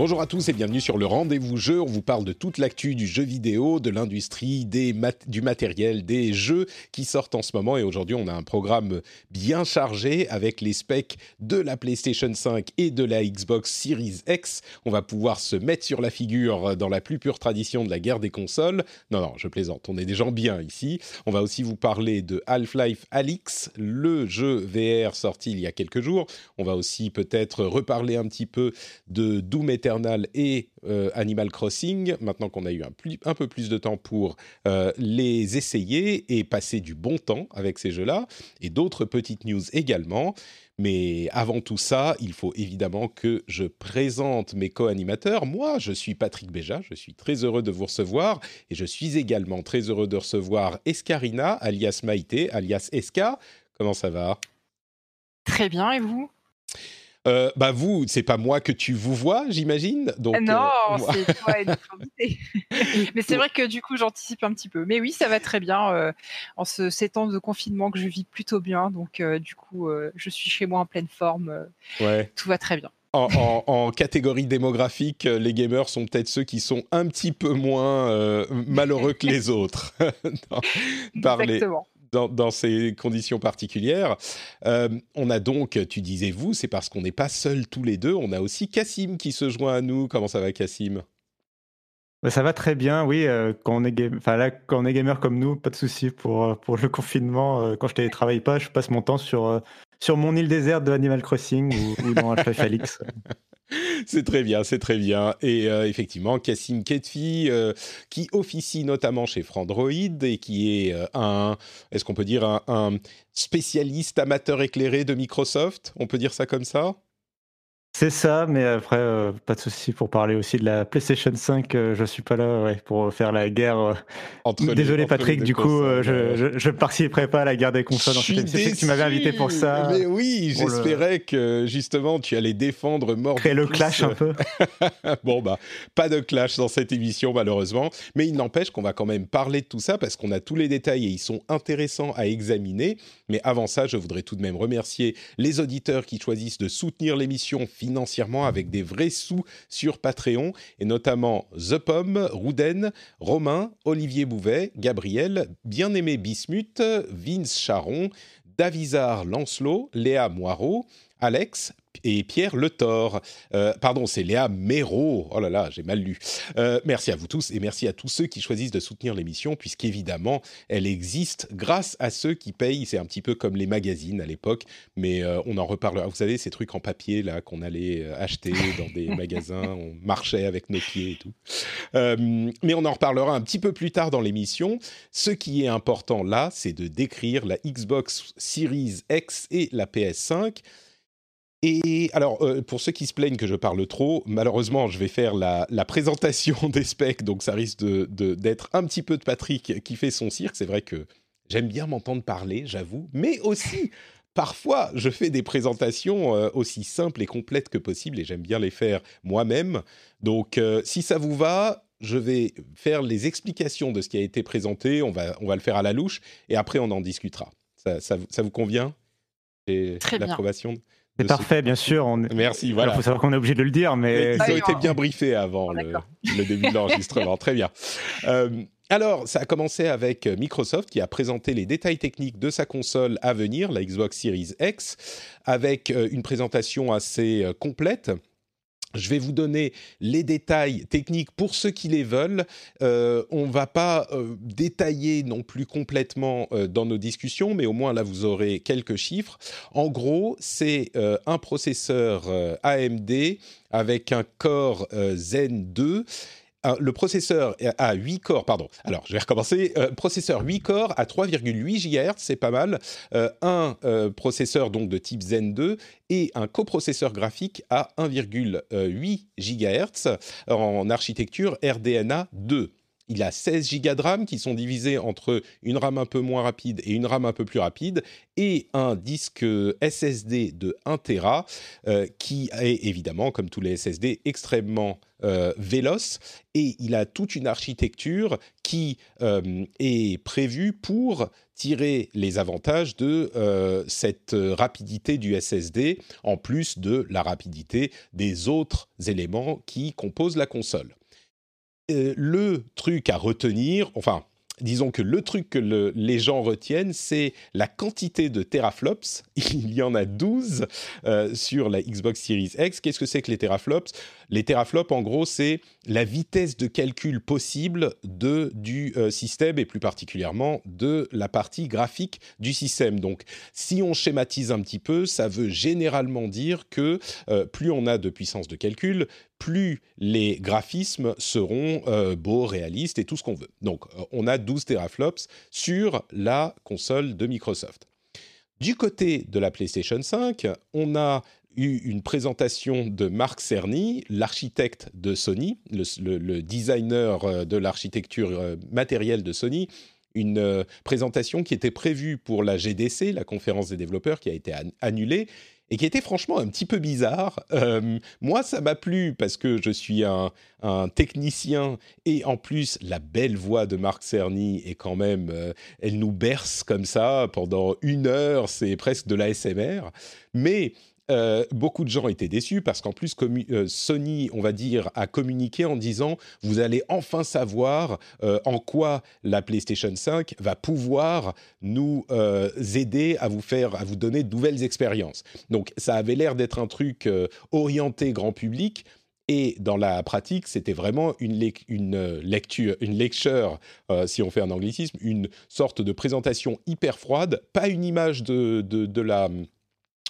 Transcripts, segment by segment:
Bonjour à tous et bienvenue sur le rendez-vous jeu. On vous parle de toute l'actu du jeu vidéo, de l'industrie, du matériel, des jeux qui sortent en ce moment. Et aujourd'hui, on a un programme bien chargé avec les specs de la PlayStation 5 et de la Xbox Series X. On va pouvoir se mettre sur la figure dans la plus pure tradition de la guerre des consoles. Non, non, je plaisante. On est des gens bien ici. On va aussi vous parler de Half-Life Alix, le jeu VR sorti il y a quelques jours. On va aussi peut-être reparler un petit peu de Doom Eternal et euh, Animal Crossing, maintenant qu'on a eu un, peu plus de temps pour euh, les essayer et passer du bon temps avec ces jeux-là, et d'autres petites news également. Mais avant tout ça, il faut évidemment que je présente mes co-animateurs. Moi, je suis Patrick Béja, je suis très heureux de vous recevoir, et je suis également très heureux de recevoir Escarina, alias Maïté, alias Esca. Comment ça va? Très bien, et vous? Euh, bah vous, c'est pas moi que tu vous vois, j'imagine. Donc Non, euh, moi- c'est toi et. Mais c'est vrai que du coup, j'anticipe un petit peu. Mais oui, ça va très bien euh, en ce, ces temps de confinement que je vis plutôt bien. Donc, euh, du coup, je suis chez moi en pleine forme. ouais. tout va très bien. En, en- en catégorie démographique, les gamers sont peut-être ceux qui sont un petit peu moins euh, malheureux que les autres dans, par les- Exactement. Dans, ces conditions particulières. Euh, on a donc, tu disais vous, c'est parce qu'on n'est pas seuls tous les deux. On a aussi Cassim qui se joint à nous. Comment ça va, Cassim? Bah, ça va très bien, oui. euh, quand, on est gamer comme nous, pas de souci pour, euh, pour le confinement. euh, quand je télétravaille pas, je passe mon temps sur, sur mon île déserte de Animal Crossing ou, ou dans Half-Life Alix. C'est très bien, c'est très bien. Et euh, effectivement, Cassim Ketfi, euh, qui officie notamment chez Frandroid et qui est euh, un, est-ce qu'on peut dire un spécialiste amateur éclairé de Microsoft? On peut dire ça comme ça? C'est ça, mais après, euh, pas de souci pour parler aussi de la PlayStation 5. euh, je suis pas là ouais, pour faire la guerre. euh. entre les- Désolé entre Patrick, du coup, euh, je, je, je participerai pas à la guerre des consoles. Je suis sais que tu m'avais invité pour déçu. ça. Mais oui, le- j'espérais que justement tu allais défendre mort. Créer le clash un peu. bon bah pas de clash dans cette émission malheureusement, mais il n'empêche qu'on va quand même parler de tout ça parce qu'on a tous les détails et ils sont intéressants à examiner. Mais avant ça, je voudrais tout de même remercier les auditeurs qui choisissent de soutenir l'émission financièrement avec des vrais sous sur Patreon et notamment The Pomme, Rouden, Romain, Olivier Bouvet, Gabriel, Bien-Aimé Bismuth, Vince Charon, Davizard Lancelot, Léa Moirot, Alex et Pierre Le Thor. Euh, pardon, c'est Léa Méro. Oh là là, j'ai mal lu. Euh, merci à vous tous et merci à tous ceux qui choisissent de soutenir l'émission, puisqu'évidemment, elle existe grâce à ceux qui payent. C'est un petit peu comme les magazines à l'époque, mais euh, on en reparlera. Vous savez, ces trucs en papier là qu'on allait acheter dans des magasins, on marchait avec nos pieds et tout. Mais on en reparlera un petit peu plus tard dans l'émission. Ce qui est important là, c'est de décrire la Xbox Series X et la PS5. Et alors, euh, pour ceux qui se plaignent que je parle trop, malheureusement, je vais faire la, la présentation des specs, donc ça risque de- d'être un petit peu de Patrick qui fait son cirque. C'est vrai que j'aime bien m'entendre parler, j'avoue, mais aussi, parfois, je fais des présentations euh, aussi simples et complètes que possible, et j'aime bien les faire moi-même. Donc, euh, si ça vous va, je vais faire les explications de ce qui a été présenté, on va, on va le faire à la louche, et après, on en discutera. Ça, ça, ça vous convient? Très bien. C'est parfait, bien sûr. On... Merci, Il voilà. faut savoir qu'on est obligé de le dire, Mais mais ils ont été bien briefés avant le début de l'enregistrement. Très bien. Euh, alors, ça a commencé avec Microsoft qui a présenté les détails techniques de sa console à venir, la Xbox Series X, avec euh, une présentation assez euh, complète. Je vais vous donner les détails techniques pour ceux qui les veulent. Euh, on ne va pas euh, détailler non plus complètement euh, dans nos discussions, mais au moins là, vous aurez quelques chiffres. En gros, c'est un processeur AMD avec un Core Zen 2 le processeur a 8 corps, pardon. Alors, je vais recommencer. processeur 8 corps à 3,8 GHz, c'est pas mal. un processeur donc de type Zen 2 et un coprocesseur graphique à 1,8 GHz en architecture RDNA 2 il a 16 gigas de RAM qui sont divisés entre une RAM un peu moins rapide et une RAM un peu plus rapide, et un disque SSD de 1 Tera euh, qui est évidemment, comme tous les SSD, extrêmement euh, véloce et il a toute une architecture qui euh, est prévue pour tirer les avantages de cette rapidité du SSD en plus de la rapidité des autres éléments qui composent la console. Euh, le truc à retenir, enfin, disons que le truc que les gens retiennent, c'est la quantité de teraflops. Il y en a 12 euh, sur la Xbox Series X. Qu'est-ce que c'est que les teraflops? Les teraflops, en gros, c'est la vitesse de calcul possible de, du euh, système et plus particulièrement de la partie graphique du système. Donc, si on schématise un petit peu, ça veut généralement dire que plus on a de puissance de calcul, plus les graphismes seront euh, beaux, réalistes et tout ce qu'on veut. Donc, euh, on a 12 teraflops sur la console de Microsoft. Du côté de la PlayStation 5, on a eu une présentation de Mark Cerny, l'architecte de Sony, le, designer euh, de l'architecture matérielle de Sony, une présentation qui était prévue pour la GDC, la conférence des développeurs, qui a été annulée et qui était franchement un petit peu bizarre. Euh, moi, ça m'a plu parce que je suis un, technicien et en plus, la belle voix de Marc Cerny est quand même, euh, elle nous berce comme ça pendant une heure, c'est presque de l'ASMR. Mais euh, beaucoup de gens étaient déçus parce qu'en plus, euh, Sony, on va dire, a communiqué en disant vous allez enfin savoir euh, en quoi la PlayStation 5 va pouvoir nous aider à vous faire, à vous donner de nouvelles expériences. Donc, ça avait l'air d'être un truc orienté grand public. Et dans la pratique, c'était vraiment une, lecture, une lecture, si on fait un anglicisme, une sorte de présentation hyper froide, pas une image de la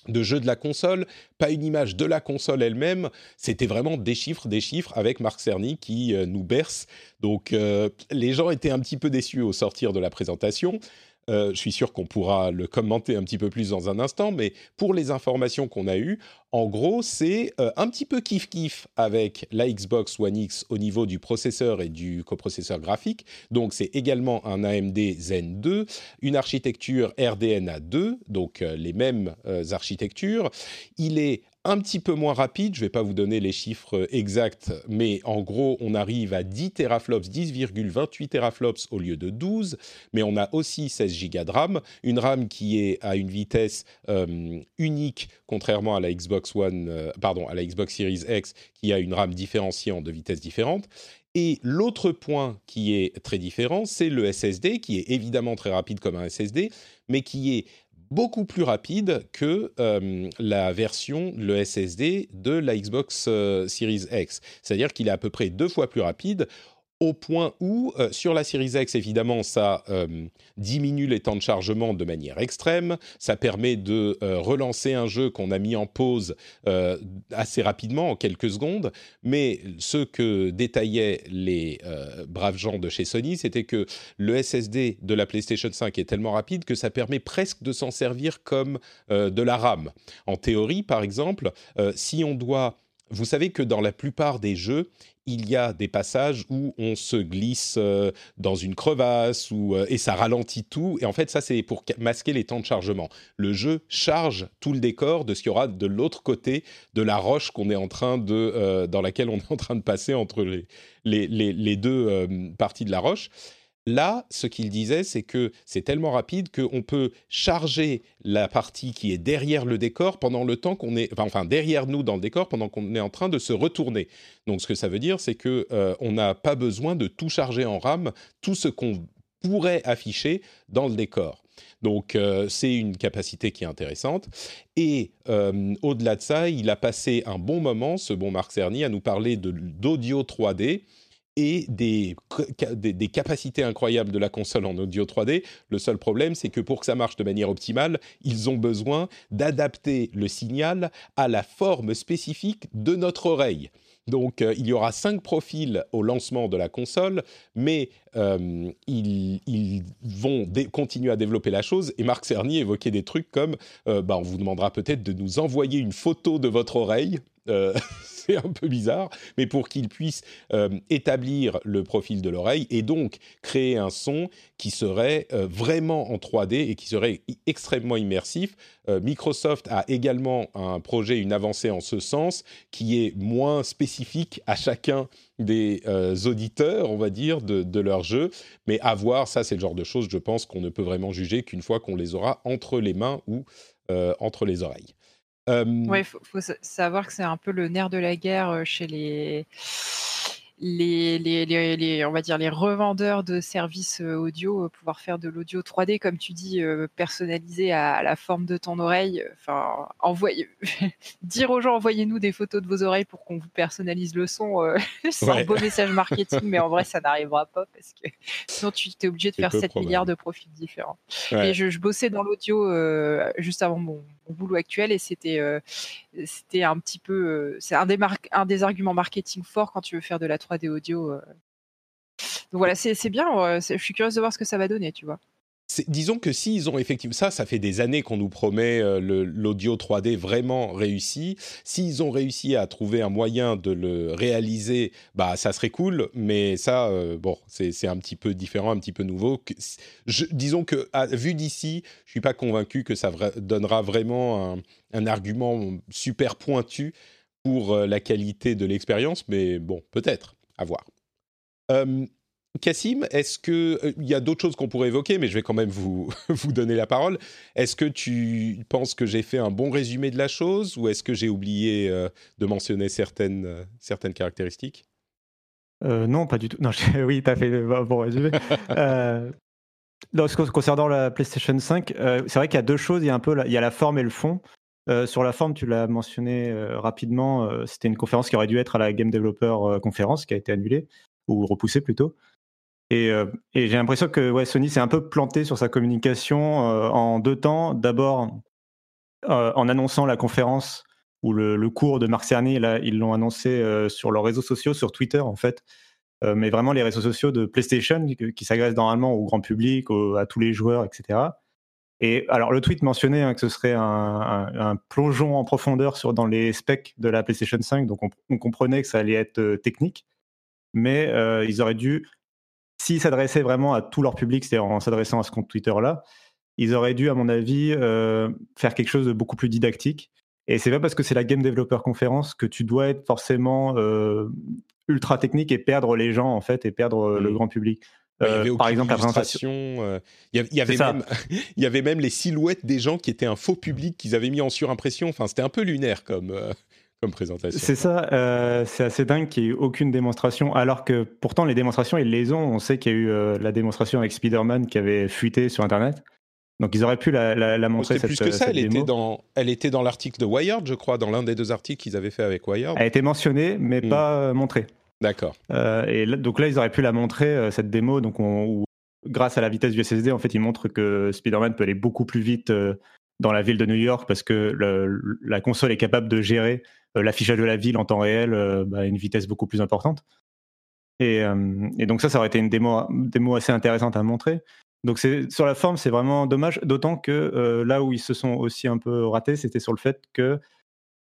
de jeu de la console, pas une image de la console elle-même, c'était vraiment des chiffres, des chiffres avec Marc Cerny qui euh, nous berce. Donc euh, les gens étaient un petit peu déçus au sortir de la présentation. Euh, je suis sûr qu'on pourra le commenter un petit peu plus dans un instant, mais pour les informations qu'on a eues, en gros, c'est euh, un petit peu kiff-kiff avec la Xbox One X au niveau du processeur et du coprocesseur graphique. Donc, c'est également un AMD Zen 2, une architecture RDNA 2, donc euh, les mêmes architectures. Il est un petit peu moins rapide. Je ne vais pas vous donner les chiffres exacts, mais en gros, on arrive à 10 teraflops, 10,28 teraflops au lieu de 12. Mais on a aussi 16 Go de RAM, une RAM qui est à une vitesse euh, unique, contrairement à la Xbox One, euh, à la Xbox Series X, qui a une RAM différenciée en deux vitesses différentes. Et l'autre point qui est très différent, c'est le SSD, qui est évidemment très rapide comme un SSD, mais qui est beaucoup plus rapide que euh, la version, le SSD de la Xbox euh, Series X. C'est-à-dire qu'il est à peu près deux fois plus rapide au point où, euh, sur la Series X, évidemment, ça euh, diminue les temps de chargement de manière extrême, ça permet de euh, relancer un jeu qu'on a mis en pause assez rapidement, en quelques secondes, mais ce que détaillaient les braves gens de chez Sony, c'était que le SSD de la PlayStation 5 est tellement rapide que ça permet presque de s'en servir comme de la RAM. En théorie, par exemple, si on doit... Vous savez que dans la plupart des jeux, il y a des passages où on se glisse euh, dans une crevasse euh, et ça ralentit tout. Et en fait, ça, c'est pour masquer les temps de chargement. Le jeu charge tout le décor de ce qu'il y aura de l'autre côté de la roche qu'on est en train de, euh, dans laquelle on est en train de passer entre les deux parties de la roche. Là, ce qu'il disait, c'est que c'est tellement rapide qu'on peut charger la partie qui est derrière le décor pendant le temps qu'on est, enfin, derrière nous dans le décor pendant qu'on est en train de se retourner. Donc, ce que ça veut dire, c'est que euh, on n'a pas besoin de tout charger en RAM, tout ce qu'on pourrait afficher dans le décor. Donc euh, c'est une capacité qui est intéressante. Et euh, au-delà de ça, il a passé un bon moment, ce bon Marc Cerny, à nous parler d'audio 3D et des, capacités incroyables de la console en audio 3D. Le seul problème, c'est que pour que ça marche de manière optimale, ils ont besoin d'adapter le signal à la forme spécifique de notre oreille. Donc, euh, il y aura cinq profils au lancement de la console, mais euh, ils, vont continuer à développer la chose. Et Marc Cerny évoquait des trucs comme euh, bah, on vous demandera peut-être de nous envoyer une photo de votre oreille euh, c'est un peu bizarre, mais pour qu'il puisse euh, établir le profil de l'oreille et donc créer un son qui serait euh, vraiment en 3D et qui serait extrêmement immersif. Microsoft a également un projet, une avancée en ce sens, qui est moins spécifique à chacun des auditeurs, on va dire, de, de, leur jeu. Mais à voir, ça c'est le genre de choses, je pense, qu'on ne peut vraiment juger qu'une fois qu'on les aura entre les mains ou entre les oreilles. Euh, il faut, savoir que c'est un peu le nerf de la guerre chez les, les, les, les, on va dire les revendeurs de services audio pouvoir faire de l'audio 3D comme tu dis personnalisé à, la forme de ton oreille. Enfin envoyer dire aux gens envoyez-nous des photos de vos oreilles pour qu'on vous personnalise le son c'est un beau message marketing mais en vrai ça n'arrivera pas parce que sinon tu es obligé de faire 7 milliards de profils différents. Et je, je, bossais dans l'audio juste avant mon, boulot actuel et c'était c'était un petit peu c'est un des un des arguments marketing forts quand tu veux faire de la 3D audio. Donc voilà, c'est bien. je suis curieuse de voir ce que ça va donner, tu vois. Disons que s'ils ont effectivement ça, ça fait des années qu'on nous promet l'audio 3D vraiment réussi. S'ils ont réussi à trouver un moyen de le réaliser, bah ça serait cool. Mais ça, bon, c'est un petit peu différent, un petit peu nouveau. Je, disons que à, vu d'ici, je suis pas convaincu que ça donnera vraiment un, un, argument super pointu pour la qualité de l'expérience. Mais bon, peut-être à voir. Euh, Cassim, est-ce que euh, il y a d'autres choses qu'on pourrait évoquer, mais je vais quand même vous, vous donner la parole. Est-ce que tu penses que j'ai fait un bon résumé de la chose ou est-ce que j'ai oublié euh, de mentionner certaines, certaines caractéristiques? Non, pas du tout. Non, oui, tu as fait un bon résumé. concernant la PlayStation 5, c'est vrai qu'il y a deux choses. Il y a un peu il y a la forme et le fond. Euh, sur la forme, tu l'as mentionné euh, rapidement, euh, c'était une conférence qui aurait dû être à la Game Developer Conference, qui a été annulée, ou repoussée plutôt. Et, j'ai l'impression que Sony s'est un peu planté sur sa communication en deux temps. D'abord, en annonçant la conférence ou le, cours de Marc Cerny, là, ils l'ont annoncé sur leurs réseaux sociaux, sur Twitter en fait, mais vraiment les réseaux sociaux de PlayStation qui, s'agressent normalement au grand public, à tous les joueurs, etc. Et alors, le tweet mentionnait hein, que ce serait un, plongeon en profondeur dans les specs de la PlayStation 5, donc on, comprenait que ça allait être euh, technique, mais euh, ils auraient dû, s'ils s'adressaient vraiment à tout leur public, c'est-à-dire en s'adressant à ce compte Twitter-là, ils auraient dû, à mon avis, euh, faire quelque chose de beaucoup plus didactique. Et c'est pas parce que c'est la Game Developer Conference que tu dois être forcément ultra technique et perdre les gens, en fait, et perdre le mmh. grand public. Euh, par exemple, la présentation. Euh, il y, avait même, il y avait même les silhouettes des gens qui étaient un faux public qu'ils avaient mis en surimpression. Enfin, c'était un peu lunaire comme, euh, comme présentation. C'est ça. c'est assez dingue qu'il n'y ait aucune démonstration, alors que pourtant les démonstrations ils les ont. On sait qu'il y a eu la démonstration avec Spider-Man qui avait fuité sur Internet. Donc ils auraient pu la, la, montrer. C'est plus que ça. elle était dans, elle était dans l'article de Wired, je crois, dans l'un des deux articles qu'ils avaient fait avec Wired. Elle a été mentionnée, mais hmm. pas montrée. D'accord. Euh, et donc là, ils auraient pu la montrer, euh, cette démo, donc où, grâce à la vitesse du SSD, en fait, ils montrent que Spider-Man peut aller beaucoup plus vite euh, dans la ville de New York parce que la console est capable de gérer l'affichage de la ville en temps réel bah, à une vitesse beaucoup plus importante. Et, donc ça, ça aurait été une démo, assez intéressante à montrer. Donc sur la forme, c'est vraiment dommage, d'autant que là où ils se sont aussi un peu ratés, c'était sur le fait que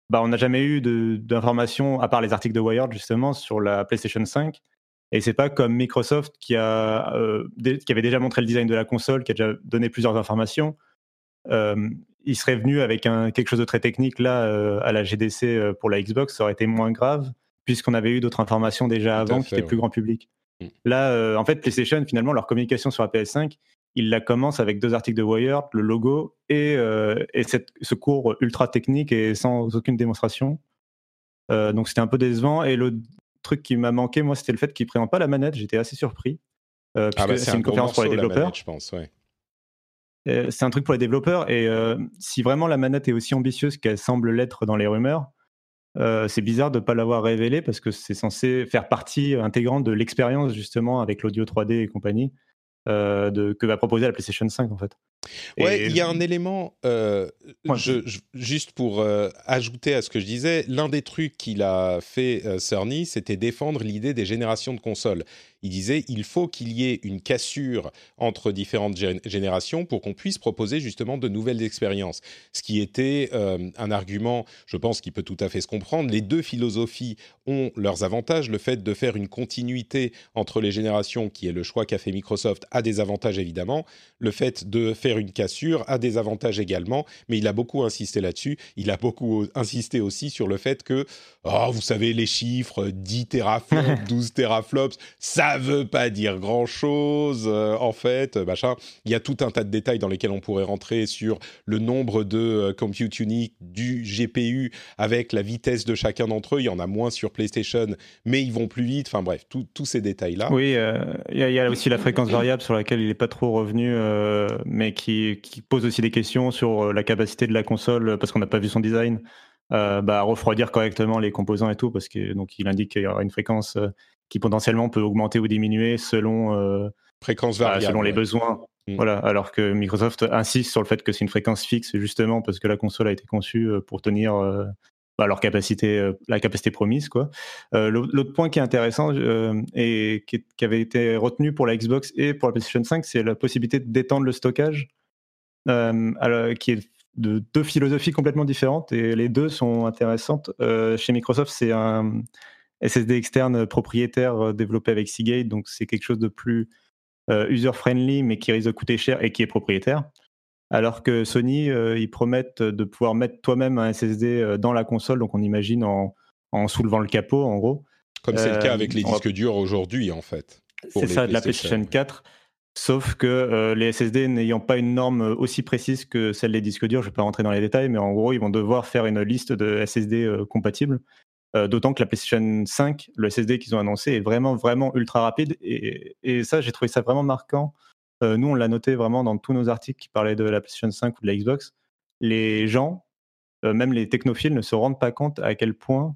bah, on n'a jamais eu d'informations, à part les articles de Wired, justement, sur la PlayStation 5. Et c'est pas comme Microsoft qui, a, euh, qui avait déjà montré le design de la console, qui a déjà donné plusieurs informations. Euh, il serait venu avec un, quelque chose de très technique là euh, à la GDC pour la Xbox, ça aurait été moins grave, puisqu'on avait eu d'autres informations déjà avant qui étaient plus grand public. Mm. Là, en fait, PlayStation, finalement, leur communication sur la PS5, il la commence avec deux articles de Wired, le logo et, euh, ce cours ultra technique et sans aucune démonstration. Euh, donc c'était un peu décevant. Et le truc qui m'a manqué, moi, c'était le fait qu'il ne présente pas la manette. J'étais assez surpris. Euh, ah bah, c'est une conférence pour les développeurs. je pense, c'est un truc pour les développeurs. Et si vraiment la manette est aussi ambitieuse qu'elle semble l'être dans les rumeurs, c'est bizarre de ne pas l'avoir révélé parce que c'est censé faire partie intégrante de l'expérience justement avec l'audio 3D et compagnie que va proposer la PlayStation 5 en fait. Ouais, il y a un élément, euh, juste pour euh, ajouter à ce que je disais, l'un des trucs qu'il a fait euh, Cerny, c'était défendre l'idée des générations de consoles. Il disait il faut qu'il y ait une cassure entre différentes générations pour qu'on puisse proposer justement de nouvelles expériences. Ce qui était un argument, je pense, qui peut tout à fait se comprendre. Les deux philosophies ont leurs avantages. Le fait de faire une continuité entre les générations, qui est le choix qu'a fait Microsoft, a des avantages évidemment. Le fait de faire une cassure a des avantages également, mais il a beaucoup insisté là-dessus. Il a beaucoup insisté aussi sur le fait que, oh, vous savez, les chiffres 10 teraflops, 12 teraflops, ça veut pas dire grand-chose, euh, en fait, machin. Il y a tout un tas de détails dans lesquels on pourrait rentrer sur le nombre de euh, compute unique du GPU avec la vitesse de chacun d'entre eux. Il y en a moins sur PlayStation, mais ils vont plus vite. Enfin bref, tous ces détails-là. Oui, euh, il y, a aussi la fréquence variable sur laquelle il n'est pas trop revenu, mais qui qui, pose aussi des questions sur euh, la capacité de la console, euh, parce qu'on n'a pas vu son design, euh, bah, à refroidir correctement les composants et tout, parce que donc il indique qu'il y aura une fréquence qui potentiellement peut augmenter ou diminuer selon fréquence bah, selon les besoins. Mm. Voilà, alors que Microsoft insiste sur le fait que c'est une fréquence fixe justement parce que la console a été conçue pour tenir bah, leur capacité, la capacité promise quoi. L'autre point qui est intéressant et qui, avait été retenu pour la Xbox et pour la PlayStation 5, c'est la possibilité d'étendre le stockage euh, qui est de deux philosophies complètement différentes et les deux sont intéressantes. Euh, chez Microsoft, c'est un SSD externe propriétaire euh, développé avec Seagate, donc c'est quelque chose de plus user-friendly mais qui risque de coûter cher et qui est propriétaire. Alors que Sony, ils promettent de pouvoir mettre toi-même un SSD dans la console, donc on imagine en, en soulevant le capot en gros. Comme c'est le cas avec les disques durs aujourd'hui en fait. C'est ça, de la PlayStation 4. Sauf que euh, les SSD n'ayant pas une norme aussi précise que celle des disques durs, je ne vais pas rentrer dans les détails, mais en gros, ils vont devoir faire une liste de SSD euh, compatibles. Euh, d'autant que la PlayStation 5, le SSD qu'ils ont annoncé, est vraiment, vraiment ultra rapide. Et, ça, j'ai trouvé ça vraiment marquant. Nous, on l'a noté vraiment dans tous nos articles qui parlaient de la PlayStation 5 ou de la Xbox. Les gens, même les technophiles, ne se rendent pas compte à quel point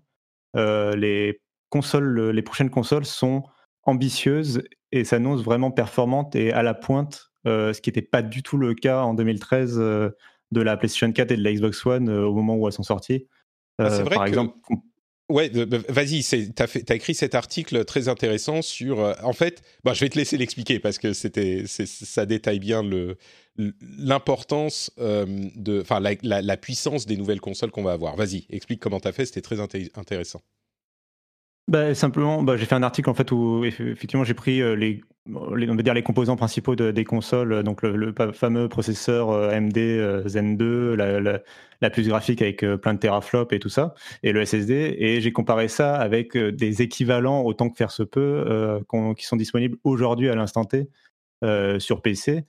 les consoles, les prochaines consoles sont ambitieuses et s'annonce vraiment performante et à la pointe, euh, ce qui n'était pas du tout le cas en 2013 euh, de la PlayStation 4 et de la Xbox One euh, au moment où elles sont sorties. Ah, vrai par exemple. Ouais, vas-y, tu as, écrit cet article très intéressant sur. en fait, bah, je vais te laisser l'expliquer parce que c'était, ça détaille bien l'importance de, enfin, la, la, puissance des nouvelles consoles qu'on va avoir. Vas-y, explique comment tu as fait, c'était très intéressant. Bah, simplement, bah, j'ai fait un article en fait où effectivement j'ai pris euh, les, on va dire les composants principaux des consoles, donc le, fameux processeur euh, AMD euh, Zen 2, la, la, puce graphique avec plein de teraflops et tout ça, et le SSD, et j'ai comparé ça avec des équivalents autant que faire se peut qui sont disponibles aujourd'hui à l'instant T sur PC.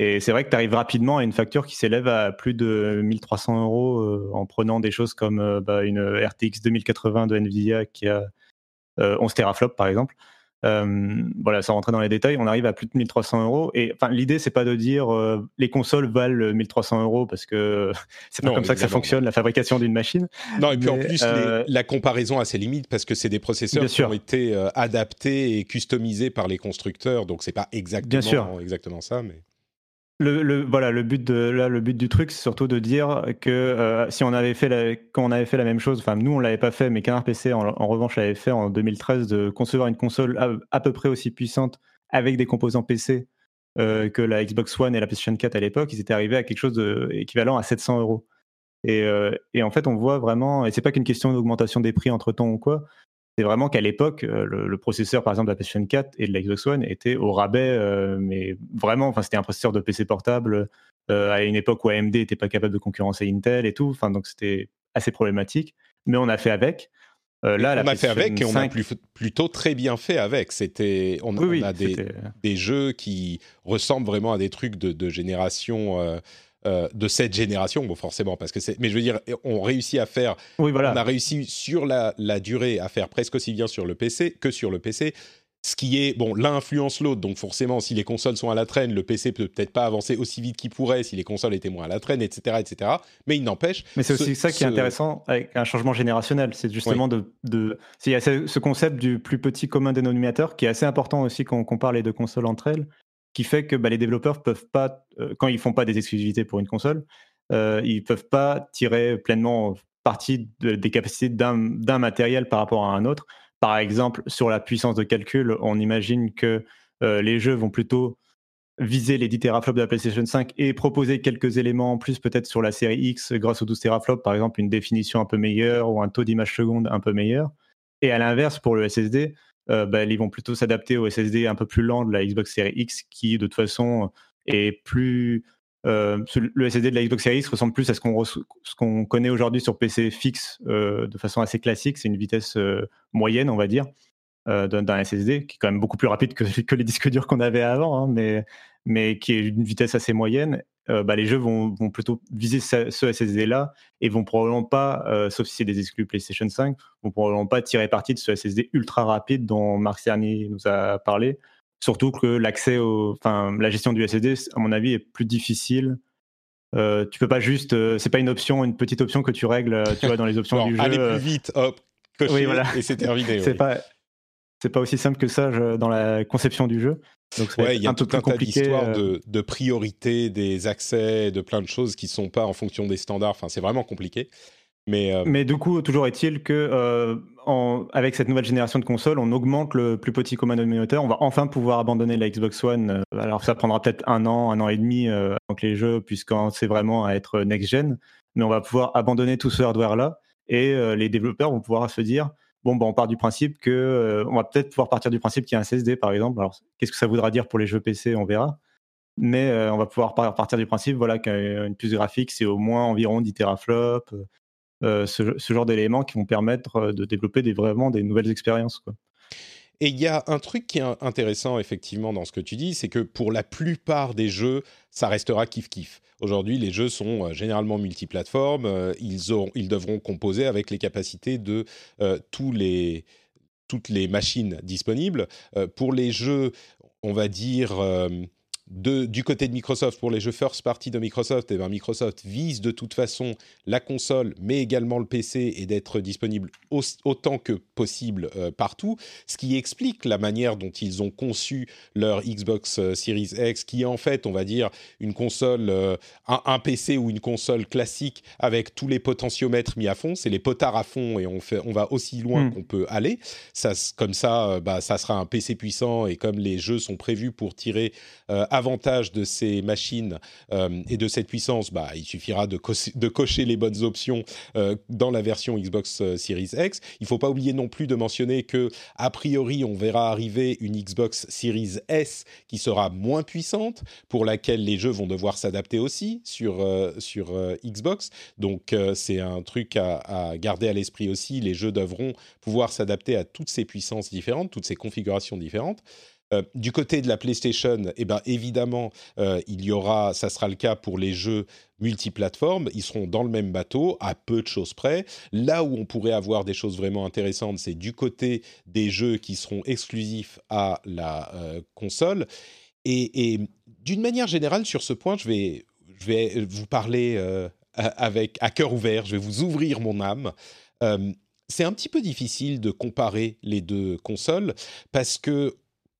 Et c'est vrai que tu arrives rapidement à une facture qui s'élève à plus de 1300 euros en prenant des choses comme bah, une RTX 2080 de Nvidia qui a 11 euh, teraflops par exemple. Euh, voilà, sans rentrer dans les détails, on arrive à plus de 1300 euros. Et enfin, l'idée, c'est pas de dire euh, les consoles valent 1300 euros parce que c'est pas comme ça que ça fonctionne la fabrication d'une machine. Non, et puis en plus, la comparaison a ses limites parce que c'est des processeurs qui ont été adaptés et customisés par les constructeurs, donc c'est pas exactement, exactement ça, mais. Le, voilà, le but de là, le but du truc, c'est surtout de dire que euh, si on avait fait la, quand on avait fait la même chose, enfin nous on l'avait pas fait, mais Canard PC en, revanche l'avait fait en 2013 de concevoir une console à, peu près aussi puissante avec des composants PC euh, que la Xbox One et la PlayStation 4 à l'époque, ils étaient arrivés à quelque chose d'équivalent à 700 euros. Et, euh, et, en fait, on voit vraiment, et c'est pas qu'une question d'augmentation des prix entre temps ou quoi, c'est vraiment qu'à l'époque, euh, le, processeur, par exemple, de la PlayStation 4 et de la Xbox One était au rabais, euh, mais vraiment, enfin, c'était un processeur de PC portable euh, à une époque où AMD n'était pas capable de concurrencer Intel et tout. Enfin, donc c'était assez problématique. Mais on a fait avec. là, on a fait avec et on a plutôt très bien fait avec. C'était, on, a des, jeux qui ressemblent vraiment à des trucs de, génération euh, de cette génération, bon forcément, parce que c'est. Mais je veux dire, on réussit à faire. Oui, voilà. On a réussi sur la, la, durée à faire presque aussi bien sur le PC que sur le PC. ce qui est, bon, l'un influence l'autre, donc forcément, si les consoles sont à la traîne, le PC peut peut-être pas avancer aussi vite qu'il pourrait si les consoles étaient moins à la traîne, etc., etc. Mais il n'empêche. Mais c'est aussi ça qui est intéressant avec un changement générationnel, c'est justement de, de, il y a ce concept du plus petit commun dénominateur qui est assez important aussi quand on compare les deux consoles entre elles, qui fait que bah, les développeurs peuvent pas, euh, quand ils font pas des exclusivités pour une console, euh, ils peuvent pas tirer pleinement partie des capacités d'un matériel par rapport à un autre par exemple, sur la puissance de calcul, on imagine que euh, les jeux vont plutôt viser les 10 teraflops de la PlayStation 5 et proposer quelques éléments en plus peut-être sur la série X grâce aux 12 teraflops, par exemple une définition un peu meilleure ou un taux d'image seconde un peu meilleur. Et à l'inverse, pour le SSD, euh, bah, ils vont plutôt s'adapter au SSD un peu plus lent de la Xbox Series X qui de toute façon est plus euh, le SSD de la Xbox Series X ressemble plus à ce qu'on connaît aujourd'hui sur PC fixe euh, de façon assez classique. C'est une vitesse moyenne, on va dire, d'un SSD qui est quand même beaucoup plus rapide que, que les disques durs qu'on avait avant, hein, mais, mais qui est une vitesse assez moyenne. Bah, les jeux vont, vont plutôt viser ce, SSD-là et vont probablement pas, sauf si c'est des exclus PlayStation 5, vont probablement pas tirer parti de ce SSD ultra rapide dont Marc Cerny nous a parlé Surtout que l'accès au, enfin, la gestion du SSD, à mon avis, est plus difficile. Euh, tu peux pas juste, euh, c'est pas une option, une petite option que tu règles, euh, tu vois, dans les options du jeu. Aller plus vite, hop, cocher, et c'est terminé. c'est pas, c'est pas aussi simple que ça dans la conception du jeu. Donc il y a un tout un tas d'histoires de, de, priorité, des accès, de plein de choses qui sont pas en fonction des standards. Enfin, c'est vraiment compliqué. Mais, euh, Mais du coup, toujours est-il que euh, avec cette nouvelle génération de consoles, on augmente le plus petit commun dénominateur. On va enfin pouvoir abandonner la Xbox One. Euh, alors ça prendra peut-être un an, un an et demi avant que les jeux puissent commencer vraiment à être next-gen. Mais on va pouvoir abandonner tout ce hardware-là et les développeurs vont pouvoir se dire bon, ben, on part du principe que on va peut-être pouvoir partir du principe qu'il y a un SSD par exemple. Alors qu'est-ce que ça voudra dire pour les jeux PC On verra. Mais on va pouvoir partir du principe voilà qu'une puce graphique c'est au moins environ 10 teraflops euh, ce, genre d'éléments qui vont permettre euh, de développer des, vraiment des nouvelles expériences. Quoi. Et il y a un truc qui est intéressant effectivement dans ce que tu dis, c'est que pour la plupart des jeux, ça restera kiff-kiff. Aujourd'hui, les jeux sont euh, généralement multiplateformes, ils, ont, ils devront composer avec les capacités de tous les, toutes les machines disponibles. pour les jeux, on va dire du côté de Microsoft, pour les jeux first party de Microsoft, et eh ben Microsoft vise de toute façon la console, mais également le PC, et d'être disponible autant que possible euh, partout, ce qui explique la manière dont ils ont conçu leur Xbox euh, Series X, qui est en fait, on va dire, une console, euh, un, PC ou une console classique avec tous les potentiomètres mis à fond, c'est les potards à fond, et on, fait, on va aussi loin hmm. qu'on peut aller. Ça, comme ça, bah, ça sera un PC puissant, et comme les jeux sont prévus pour tirer de ces machines euh, et de cette puissance, bah, il suffira de, cocher les bonnes options euh, dans la version Xbox euh, Series X. Il ne faut pas oublier non plus de mentionner que, a priori, on verra arriver une Xbox Series S qui sera moins puissante, pour laquelle les jeux vont devoir s'adapter aussi sur, sur Xbox. Donc, c'est un truc à garder à l'esprit aussi. Les jeux devront pouvoir s'adapter à toutes ces puissances différentes, toutes ces configurations différentes. Euh, du côté de la PlayStation, eh ben, évidemment, euh, il y aura, ça sera le cas pour les jeux multiplateformes, ils seront dans le même bateau, à peu de choses près. Là où on pourrait avoir des choses vraiment intéressantes, c'est du côté des jeux qui seront exclusifs à la euh, console. Et, d'une manière générale, sur ce point, je vais, je vais vous parler avec, à cœur ouvert, je vais vous ouvrir mon âme. c'est un petit peu difficile de comparer les deux consoles parce que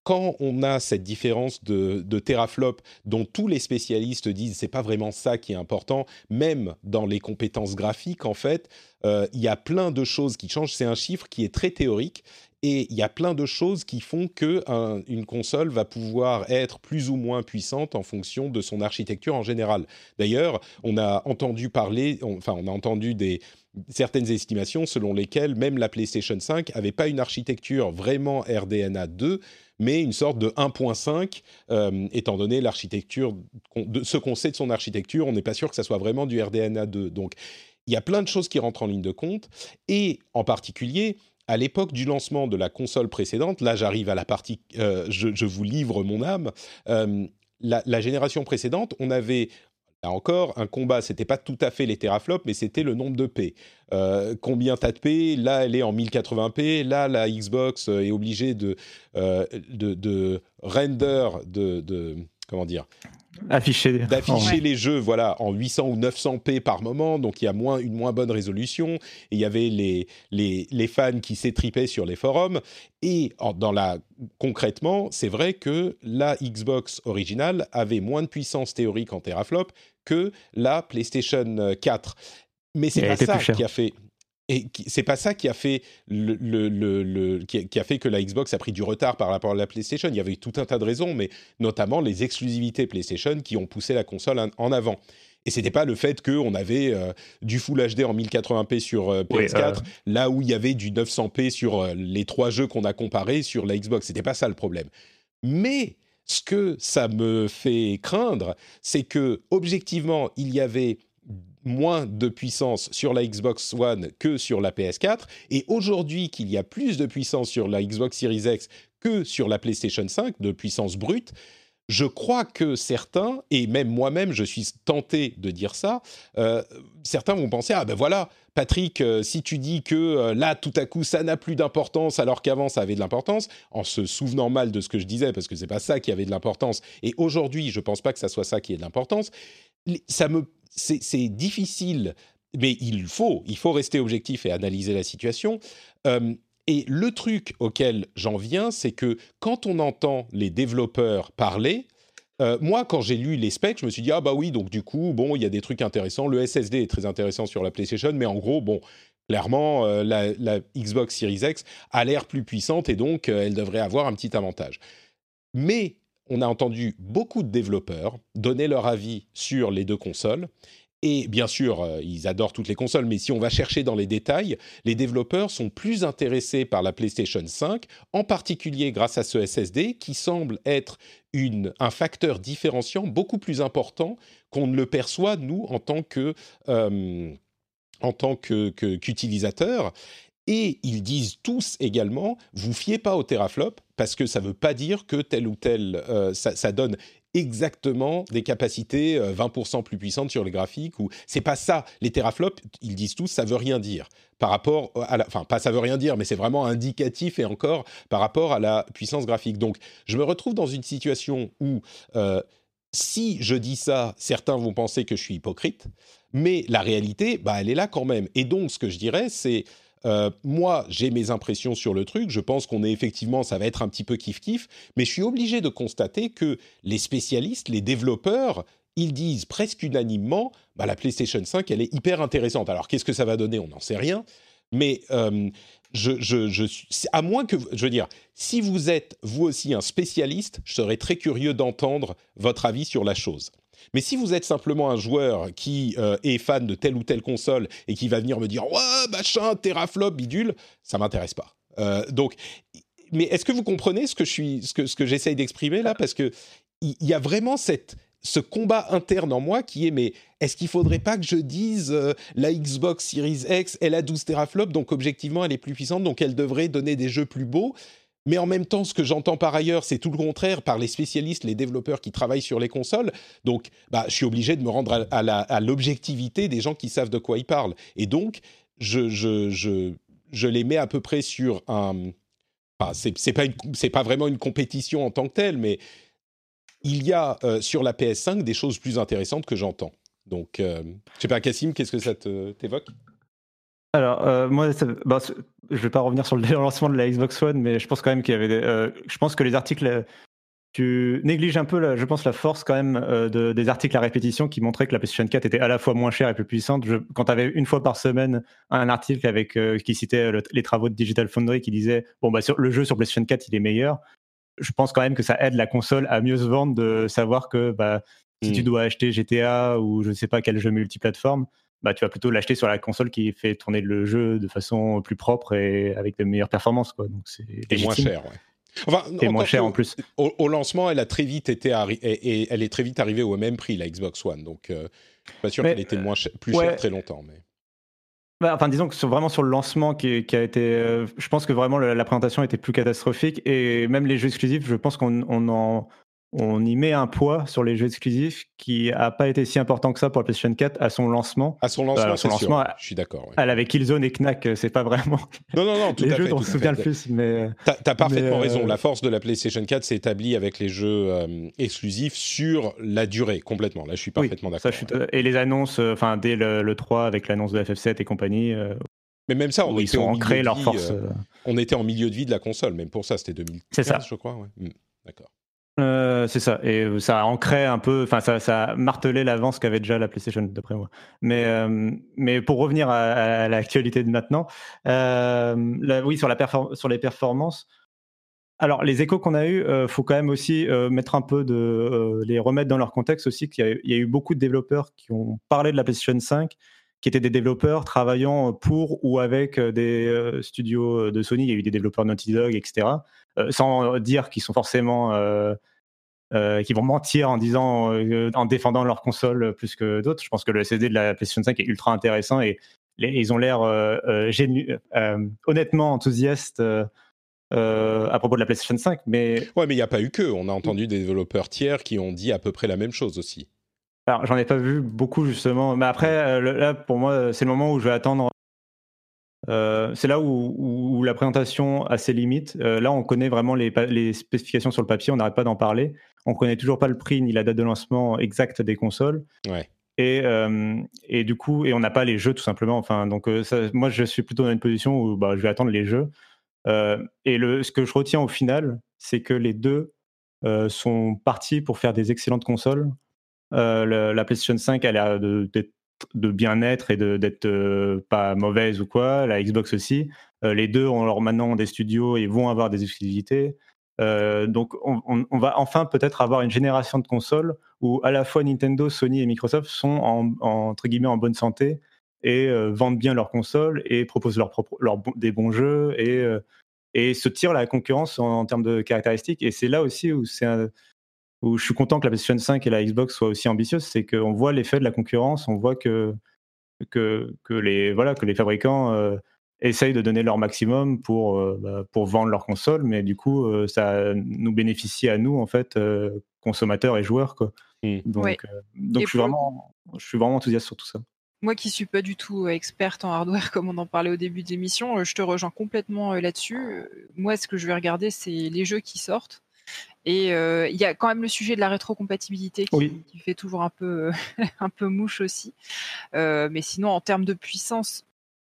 quand on a cette différence de, de teraflop dont tous les spécialistes disent c'est pas vraiment ça qui est important, même dans les compétences graphiques en fait, euh, il y a plein de choses qui changent. C'est un chiffre qui est très théorique et il y a plein de choses qui font que une console va pouvoir être plus ou moins puissante en fonction de son architecture en général. D'ailleurs, on a entendu parler, enfin on a entendu des certaines estimations selon lesquelles même la PlayStation 5 avait pas une architecture vraiment RDNA 2 mais une sorte de 1.5, euh, étant donné l'architecture, ce qu'on sait de son architecture, on n'est pas sûr que ça soit vraiment du RDNA 2. Donc, il y a plein de choses qui rentrent en ligne de compte, et en particulier, à l'époque du lancement de la console précédente, là j'arrive à la partie, euh, je, vous livre mon âme, euh, la, génération précédente, on avait Là encore, un combat, c'était pas tout à fait les teraflops, mais c'était le nombre de P. Euh, combien t'as de P? Là, elle est en 1080p. Là, la Xbox est obligée de, de, de, render, de, de comment dire? Afficher. D'afficher les jeux voilà, en 800 ou 900p par moment, donc il y a moins, une moins bonne résolution. Et il y avait les, les, les fans qui s'étripaient sur les forums. Et dans la, concrètement, c'est vrai que la Xbox originale avait moins de puissance théorique en teraflop que la PlayStation 4. Mais c'est pas ça qui a fait. Et c'est pas ça qui a fait le, le, le, qui, a, fait que la Xbox a pris du retard par rapport à la PlayStation. Il y avait tout un tas de raisons, mais notamment les exclusivités PlayStation qui ont poussé la console en avant. Et c'était pas le fait qu'on avait euh, du Full HD en 1080p sur euh, PS4, là où il y avait du 900p sur euh, les trois jeux qu'on a comparés sur la Xbox. C'était pas ça le problème. Mais ce que ça me fait craindre, c'est que objectivement, il y avait moins de puissance sur la Xbox One que sur la PS4, et aujourd'hui qu'il y a plus de puissance sur la Xbox Series X que sur la PlayStation 5, de puissance brute, je crois que certains, et même moi-même, je suis tenté de dire ça, euh, certains vont penser, ah ben voilà, Patrick, euh, si tu dis que euh, là, tout à coup, ça n'a plus d'importance alors qu'avant, ça avait de l'importance, en se souvenant mal de ce que je disais, parce que c'est pas ça qui avait de l'importance, et aujourd'hui, je pense pas que ça soit ça qui ait de l'importance, ça me c'est difficile, mais il faut, il faut rester objectif et analyser la situation. Et le truc auquel j'en viens, c'est que quand on entend les développeurs parler, euh, moi, quand j'ai lu les specs, je me suis dit ah bah oui, donc du coup, bon, il y a des trucs intéressants. Le SSD est très intéressant sur la PlayStation, mais en gros, bon, clairement, euh, la, la, Xbox Series X a l'air plus puissante et donc elle devrait avoir un petit avantage. Mais on a entendu beaucoup de développeurs donner leur avis sur les deux consoles. Et bien sûr, euh, ils adorent toutes les consoles, mais si on va chercher dans les détails, les développeurs sont plus intéressés par la PlayStation 5, en particulier grâce à ce SSD qui semble être un facteur différenciant beaucoup plus important qu'on ne le perçoit, nous, en tant que... Euh, en tant qu'utilisateur. Et ils disent tous également, vous fiez pas au teraflop parce que ça ne veut pas dire que tel ou tel, euh, ça, donne exactement des capacités 20% euh, plus puissantes sur les graphiques ou c'est pas ça les teraflops ils disent tous ça veut rien dire par rapport à la enfin pas ça veut rien dire mais c'est vraiment indicatif et encore par rapport à la puissance graphique donc je me retrouve dans une situation où euh, si je dis ça, certains vont penser que je suis hypocrite, mais la réalité, bah, elle est là quand même. Et donc, ce que je dirais, c'est euh, moi, j'ai mes impressions sur le truc. Je pense qu'on est effectivement, ça va être un petit peu kiff-kiff. Mais je suis obligé de constater que les spécialistes, les développeurs, ils disent presque unanimement, bah, la PlayStation 5, elle est hyper intéressante. Alors, qu'est-ce que ça va donner? On n'en sait rien. Mais euh, je, je, à moins que, je veux dire, si vous êtes vous aussi un spécialiste, je serais très curieux d'entendre votre avis sur la chose. Mais si vous êtes simplement un joueur qui euh, est fan de telle ou telle console et qui va venir me dire ouais machin teraflop bidule, ça m'intéresse pas. Euh, donc, mais est-ce que vous comprenez ce que je suis, ce que ce que j'essaye d'exprimer là? Parce que il y, a vraiment cette ce combat interne en moi qui est mais est-ce qu'il faudrait pas que je dise euh, la Xbox Series X elle a 12 teraflops donc objectivement elle est plus puissante donc elle devrait donner des jeux plus beaux? Mais en même temps, ce que j'entends par ailleurs, c'est tout le contraire par les spécialistes, les développeurs qui travaillent sur les consoles. Donc, bah, je suis obligé de me rendre à, l'objectivité des gens qui savent de quoi ils parlent. Et donc, je, les mets à peu près sur un. Enfin, c'est pas, pas vraiment une compétition en tant que telle, mais il y a euh, sur la PS5 des choses plus intéressantes que j'entends. Donc, euh, je sais pas, Cassim, qu'est-ce que ça t'évoque? Alors, euh, moi, bah, je vais pas revenir sur le lancement de la Xbox One, mais je pense quand même qu'il y avait. Des, euh, je pense que les articles. Tu négliges un peu, je pense, la force quand même euh, de, des articles à répétition qui montraient que la PlayStation 4 était à la fois moins chère et plus puissante. Je, quand tu avais une fois par semaine un article avec qui citait les travaux de Digital Foundry qui disait bon bah sur, le jeu sur PlayStation 4 il est meilleur. Je pense quand même que ça aide la console à mieux se vendre de savoir que bah, si tu hmm. dois acheter GTA ou je ne sais pas quel jeu multiplateforme, bah, tu vas plutôt l'acheter sur la console qui fait tourner le jeu de façon plus propre et avec de meilleures performances. Quoi. Donc c'est et moins cher, ouais. Enfin, et moins cher en plus. Au, lancement, elle a très vite été et, elle est très vite arrivée au même prix la Xbox One. Donc, euh, je suis pas sûr qu'elle était moins plus chère très longtemps. Mais... Bah, enfin, disons que sur, vraiment sur le lancement qui, qui a été, euh, je pense que vraiment la, présentation était plus catastrophique et même les jeux exclusifs, je pense qu'on en on y met un poids sur les jeux exclusifs qui a pas été si important que ça pour la PlayStation 4 à son lancement. À son lancement, son lancement je suis d'accord. Elle avait Killzone et Knack, c'est pas vraiment. Non, non, non, tout les à jeux fait. dont on se souvient le plus, mais. T'as as parfaitement mais, raison. euh, La force de la PlayStation 4 s'est établie avec les jeux euh, exclusifs sur la durée, complètement. Là, je suis parfaitement d'accord. Et les annonces, euh, enfin, dès le, le 3 avec l'annonce de FF7 et compagnie, euh, Mais même ça, on ils milieu de leur vie, force. euh, euh, on était en milieu de vie de la console, même pour ça, c'était 2015, C'est ça. je crois. ouais. Hmm, D'accord. Euh, c'est ça, et euh, ça ancrait un peu, enfin ça, martelé l'avance qu'avait déjà la PlayStation, d'après moi. Mais, euh, mais pour revenir à, à l'actualité de maintenant, euh, là, oui, sur, la sur les performances, alors les échos qu'on a eus, euh, faut quand même aussi mettre un peu de les remettre dans leur contexte aussi, qu'il y, y a eu beaucoup de développeurs qui ont parlé de la PlayStation 5, qui étaient des développeurs travaillant pour ou avec des studios de Sony. Il y a eu des développeurs Naughty Dog, etc. Euh, sans dire qu'ils sont forcément euh, euh, qui vont mentir en disant en défendant leur console plus que d'autres. Je pense que le CD de la PlayStation 5 est ultra intéressant et les- ils ont l'air génu- honnêtement enthousiastes euh, à propos de la PlayStation 5. Mais Ouais, mais il n'y a pas eu que. On a entendu des développeurs tiers qui ont dit à peu près la même chose aussi. alors j'en ai pas vu beaucoup justement. Mais après là pour moi c'est le moment où je vais attendre. Euh, c'est là où, la présentation a ses limites. Euh, là, on connaît vraiment les, spécifications sur le papier, on n'arrête pas d'en parler. On connaît toujours pas le prix ni la date de lancement exacte des consoles. Ouais. Et, euh, et du coup, et on n'a pas les jeux tout simplement. Enfin, donc ça, moi, je suis plutôt dans une position où bah, je vais attendre les jeux. Et le, ce que je retiens au final, c'est que les deux sont partis pour faire des excellentes consoles. Le- la PlayStation 5, elle a de, d'être- de bien-être et d'être euh, pas mauvaise ou quoi. La Xbox aussi. Euh, les deux ont alors maintenant des studios et vont avoir des exclusivités. Euh, donc, on, va enfin peut-être avoir une génération de consoles où à la fois Nintendo, Sony et Microsoft sont en, en- entre guillemets en bonne santé et vendent bien leurs consoles et proposent leurs bon- des bons jeux et, et se tirent la concurrence en, en termes de caractéristiques. Et c'est là aussi où, c'est où je suis content que la PlayStation 5 et la Xbox soient aussi ambitieuses, c'est qu'on voit l'effet de la concurrence, on voit que, que, que, les, voilà, que les fabricants euh, essayent de donner leur maximum pour, euh, bah, pour vendre leurs consoles, mais du coup, euh, ça nous bénéficie à nous, en fait, euh, consommateurs et joueurs. Quoi. Mm. Donc, Ouais. euh, donc Et je, suis vraiment, je suis vraiment enthousiaste sur tout ça. Moi qui suis pas du tout experte en hardware comme on en parlait au début de l'émission, je te rejoins complètement là-dessus. Moi, ce que je vais regarder, c'est les jeux qui sortent. Et euh, il y a quand même le sujet de la rétrocompatibilité qui, Oui. qui fait toujours un peu, euh, un peu mouche aussi. Euh, mais sinon, en termes de puissance,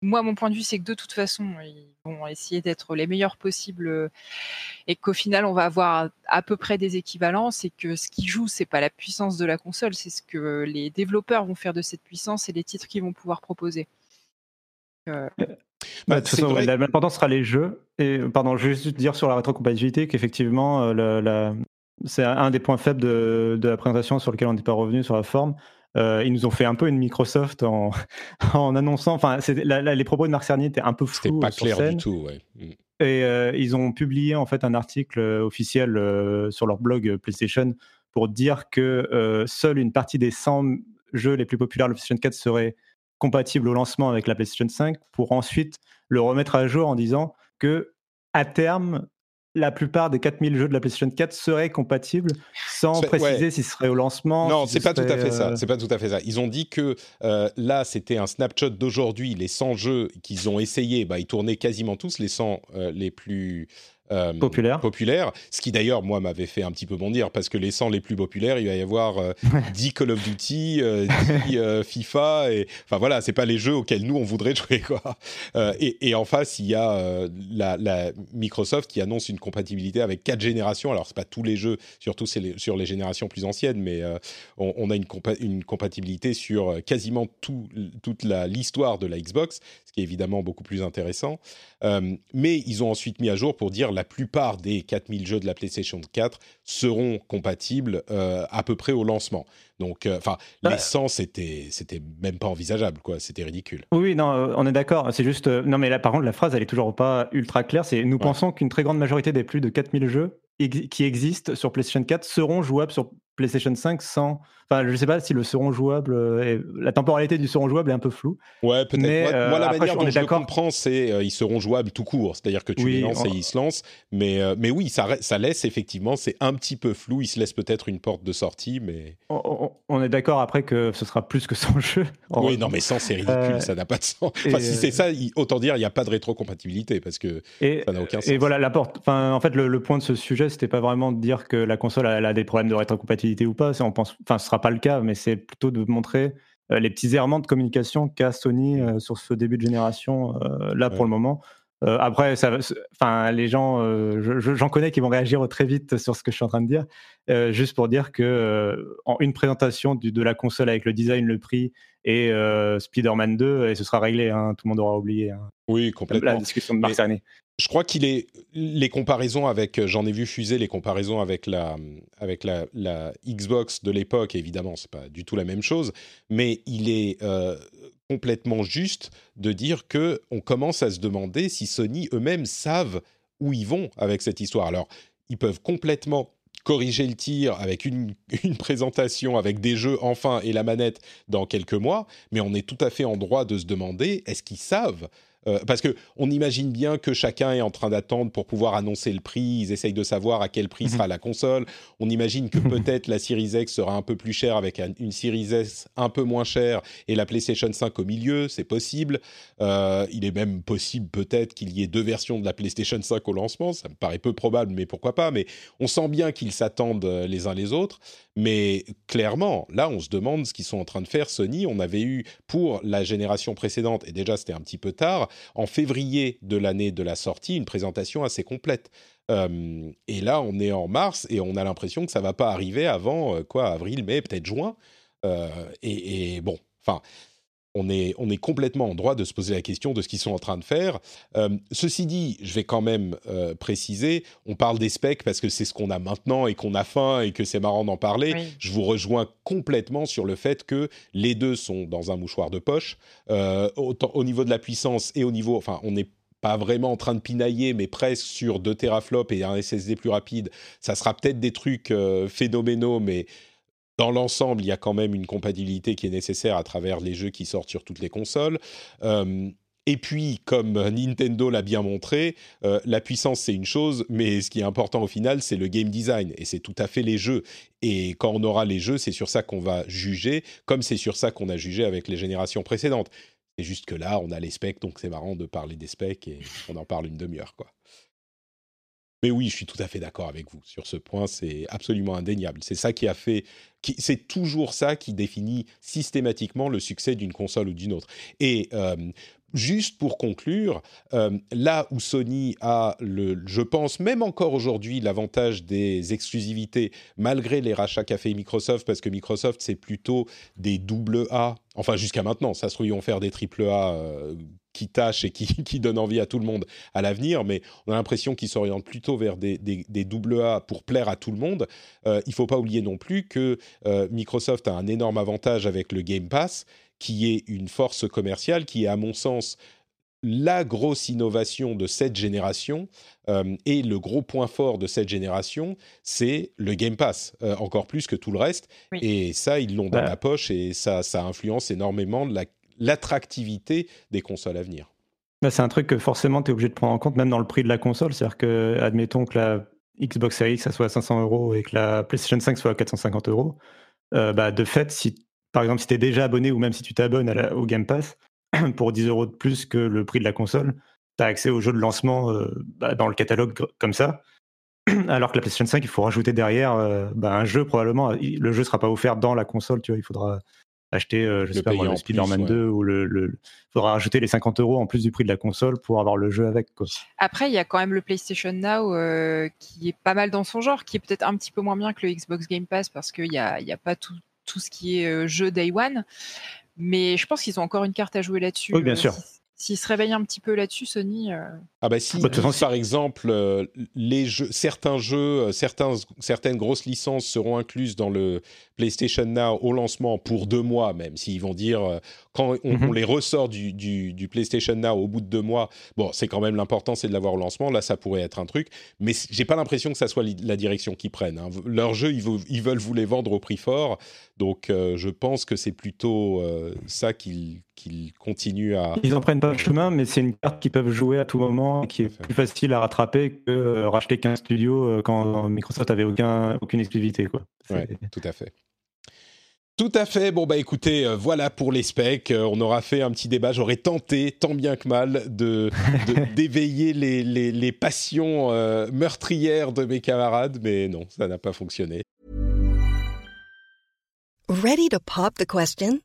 moi, mon point de vue, c'est que de toute façon, ils vont essayer d'être les meilleurs possibles et qu'au final, on va avoir à peu près des équivalences et que ce qui joue, c'est pas la puissance de la console, c'est ce que les développeurs vont faire de cette puissance et les titres qu'ils vont pouvoir proposer. Euh, Bah, de toute façon, l'important sera les jeux. Et pardon, je vais juste dire sur la rétrocompatibilité qu'effectivement, euh, la- la- c'est un des points faibles de, de la présentation sur lequel on n'est pas revenu sur la forme. Euh, ils nous ont fait un peu une Microsoft en, en annonçant. Enfin, les propos de Marc Cerny étaient un peu C'était flous pas sur clair scène. du tout, ouais. Mm. Et euh, ils ont publié en fait un article officiel euh, sur leur blog PlayStation pour dire que euh, seule une partie des 100 jeux les plus populaires de la PlayStation 4 serait compatible au lancement avec la PlayStation 5 pour ensuite le remettre à jour en disant que à terme la plupart des 4000 jeux de la PlayStation 4 seraient compatibles sans préciser ouais. si ce serait au lancement. Non, si c'est ce pas tout à fait ça. euh, C'est pas tout à fait ça. Ils ont dit que euh, là, c'était un snapshot d'aujourd'hui. Les 100 jeux qu'ils ont essayé, bah, ils tournaient quasiment tous les 100 euh, les plus euh, Populaires. populaires. Ce qui d'ailleurs, moi, m'avait fait un petit peu bondir parce que les 100 les plus populaires, il va y avoir euh, 10 Call of Duty, euh, 10 euh, FIFA. Et enfin voilà, c'est pas les jeux auxquels nous on voudrait jouer quoi. Euh, et, et en face, il y a euh, la, la Microsoft qui annonce une compatibilité avec quatre générations. Alors c'est pas tous les jeux, surtout c'est les- sur les générations plus anciennes, mais euh, on, on a une, compa- une compatibilité sur euh, quasiment tout, toute l'histoire de la Xbox, ce qui est évidemment beaucoup plus intéressant. Euh, mais ils ont ensuite mis à jour pour dire la plupart des 4000 jeux de la PlayStation 4 seront compatibles euh, à peu près au lancement. Donc, euh, enfin, Bah, les 100, c'était, c'était même pas envisageable, quoi. C'était ridicule. Oui, non, euh, on est d'accord. C'est juste. non, mais là, par contre, la phrase, elle est toujours pas ultra claire. C'est nous pensons qu'une très grande majorité des plus de 4000 jeux ex- qui existent sur PlayStation 4 seront jouables sur PlayStation 5 sans. Enfin, je ne sais pas si le seront jouable. Euh, la temporalité du seront jouable est un peu floue. Ouais, peut-être. Moi, la manière dont je le comprends, c'est qu'ils seront jouables tout court. C'est-à-dire que tu les lances et ils se lancent. Mais, mais oui, ça, ça laisse effectivement, c'est un petit peu flou. Il se laisse peut-être une porte de sortie, mais. On, est d'accord après que ce sera plus que sans jeu. Oui, non, mais sans, c'est ridicule. ça n'a pas de sens. Enfin, si c'est ça, autant dire, il n'y a pas de rétrocompatibilité parce que ça n'a aucun sens. Et voilà, la porte. Enfin, en fait, le, point de ce sujet, c'était pas vraiment de dire que la console elle a des problèmes de rétrocompatibilité ou pas. On pense, enfin, ce sera pas le cas, mais c'est plutôt de montrer euh, les petits errements de communication qu'a Sony euh, sur ce début de génération euh, là pour le moment. après, ça, enfin, les gens, j'en connais qui vont réagir très vite sur ce que je suis en train de dire. juste pour dire que en une présentation de la console avec le design, le prix et Spider-Man 2, et ce sera réglé. Hein, tout le monde aura oublié. Hein, oui, complètement. La discussion de mars dernier je crois qu'il est les comparaisons avec, j'en ai vu fuser les comparaisons avec la avec la Xbox de l'époque. Évidemment, c'est pas du tout la même chose, mais il est euh, complètement juste de dire que on commence à se demander si Sony eux-mêmes savent où ils vont avec cette histoire. Alors, ils peuvent complètement corriger le tir avec une, une, présentation, avec des jeux enfin et la manette dans quelques mois, mais on est tout à fait en droit de se demander est-ce qu'ils savent euh, parce que on imagine bien que chacun est en train d'attendre pour pouvoir annoncer le prix. Ils essayent de savoir à quel prix mhm. sera la console. On imagine que peut-être la Series X sera un peu plus chère avec une Series S un peu moins chère et la PlayStation 5 au milieu. C'est possible. Euh, il est même possible peut-être qu'il y ait deux versions de la PlayStation 5 au lancement. Ça me paraît peu probable, mais pourquoi pas. Mais on sent bien qu'ils s'attendent euh, les uns les autres. Mais clairement, là, on se demande ce qu'ils sont en train de faire. Sony, on avait eu pour la génération précédente, et déjà c'était un petit peu tard, en février de l'année de la sortie, une présentation assez complète. Euh, et là, on est en mars et on a l'impression que ça va pas arriver avant euh, quoi, avril, mai, peut-être juin. Euh, et, et, bon, enfin, on est, on est complètement en droit de se poser la question de ce qu'ils sont en train de faire. Euh, ceci dit, je vais quand même euh, préciser, on parle des specs parce que c'est ce qu'on a maintenant et qu'on a faim et que c'est marrant d'en parler. Je vous rejoins complètement sur le fait que les deux sont dans un mouchoir de poche, euh, autant, au niveau de la puissance et au niveau, enfin, on n'est pas vraiment en train de pinailler, mais presque sur deux teraflops et un SSD plus rapide. Ça sera peut-être des trucs phénoménaux, mais dans l'ensemble, il y a quand même une compatibilité qui est nécessaire à travers les jeux qui sortent sur toutes les consoles. Euh, et puis, comme Nintendo l'a bien montré, euh, la puissance c'est une chose, mais ce qui est important au final, c'est le game design, et c'est tout à fait les jeux. Et quand on aura les jeux, c'est sur ça qu'on va juger, comme c'est sur ça qu'on a jugé avec les générations précédentes. C'est juste que là, on a les specs, donc c'est marrant de parler des specs, et on en parle une demi-heure, quoi. Mais oui, je suis tout à fait d'accord avec vous sur ce point. C'est absolument indéniable. C'est ça qui a fait, c'est toujours ça qui définit systématiquement le succès d'une console ou d'une autre. Et euh, juste pour conclure, euh, là où Sony a, le, je pense même encore aujourd'hui, l'avantage des exclusivités, malgré les rachats qu'a fait Microsoft, parce que Microsoft, c'est plutôt des double A, enfin jusqu'à maintenant, ça se trouve, ils faire des triple A euh, qui tâchent et qui, qui, donnent envie à tout le monde à l'avenir, mais on a l'impression qu'ils s'orientent plutôt vers des, des, double A pour plaire à tout le monde. Euh, il ne faut pas oublier non plus que Microsoft a un énorme avantage avec le Game Pass, qui est une force commerciale, qui est à mon sens la grosse innovation de cette génération euh, et le gros point fort de cette génération, c'est le Game Pass, euh, encore plus que tout le reste. Et ça, ils l'ont dans la poche et ça, ça influence énormément l'attractivité des consoles à venir. Bah, c'est un truc que forcément tu es obligé de prendre en compte, même dans le prix de la console. C'est-à-dire que, admettons que la Xbox Series X soit à 500 euros et que la PlayStation 5 soit à 450 euros, euh, bah, de fait, si par exemple, si tu es déjà abonné ou même si tu t'abonnes au Game Pass, pour 10 euros de plus que le prix de la console, tu as accès aux jeux de lancement euh, bah, dans le catalogue comme ça. Alors que la PlayStation 5, il faut rajouter derrière euh, un jeu, probablement. Le jeu ne sera pas offert dans la console, tu vois, il faudra acheter, euh, je sais pas, le Spider-Man 2 ou le, Il faudra rajouter les 50 euros en plus du prix de la console pour avoir le jeu avec. Après, il y a quand même le PlayStation Now qui est pas mal dans son genre, qui est peut-être un petit peu moins bien que le Xbox Game Pass parce qu'il n'y a, y a pas tout, tout ce qui est euh, jeu Day One. Mais je pense qu'ils ont encore une carte à jouer là-dessus. Oui, bien euh, sûr. S'ils se réveillent un petit peu là-dessus, Sony. Euh, ah bah si, bah, par exemple, euh, les jeux, certains jeux, euh, certains, certaines grosses licences seront incluses dans le PlayStation Now au lancement pour deux mois même, s'ils vont dire quand on, mhm. les ressort du, du, PlayStation Now au bout de deux mois, bon, c'est quand même l'important, c'est de l'avoir au lancement. Là, ça pourrait être un truc, mais j'ai pas l'impression que ça soit la direction qu'ils prennent. Hein. Leurs jeux, ils, ils, veulent vous les vendre au prix fort, donc je pense que c'est plutôt ça qu'ils qu'ils continuent à. Ils en prennent pas le chemin, mais c'est une carte qu'ils peuvent jouer à tout moment, qui est plus facile à rattraper que euh, racheter qu'un studio euh, quand Microsoft avait aucun, aucune exclusivité. Quoi. tout à fait. Tout à fait. Bon, bah écoutez, euh, voilà pour les specs. on aura fait un petit débat. J'aurais tenté, tant bien que mal, de, d'éveiller les, les, les, passions meurtrières de mes camarades, mais non, ça n'a pas fonctionné. Ready to pop the question?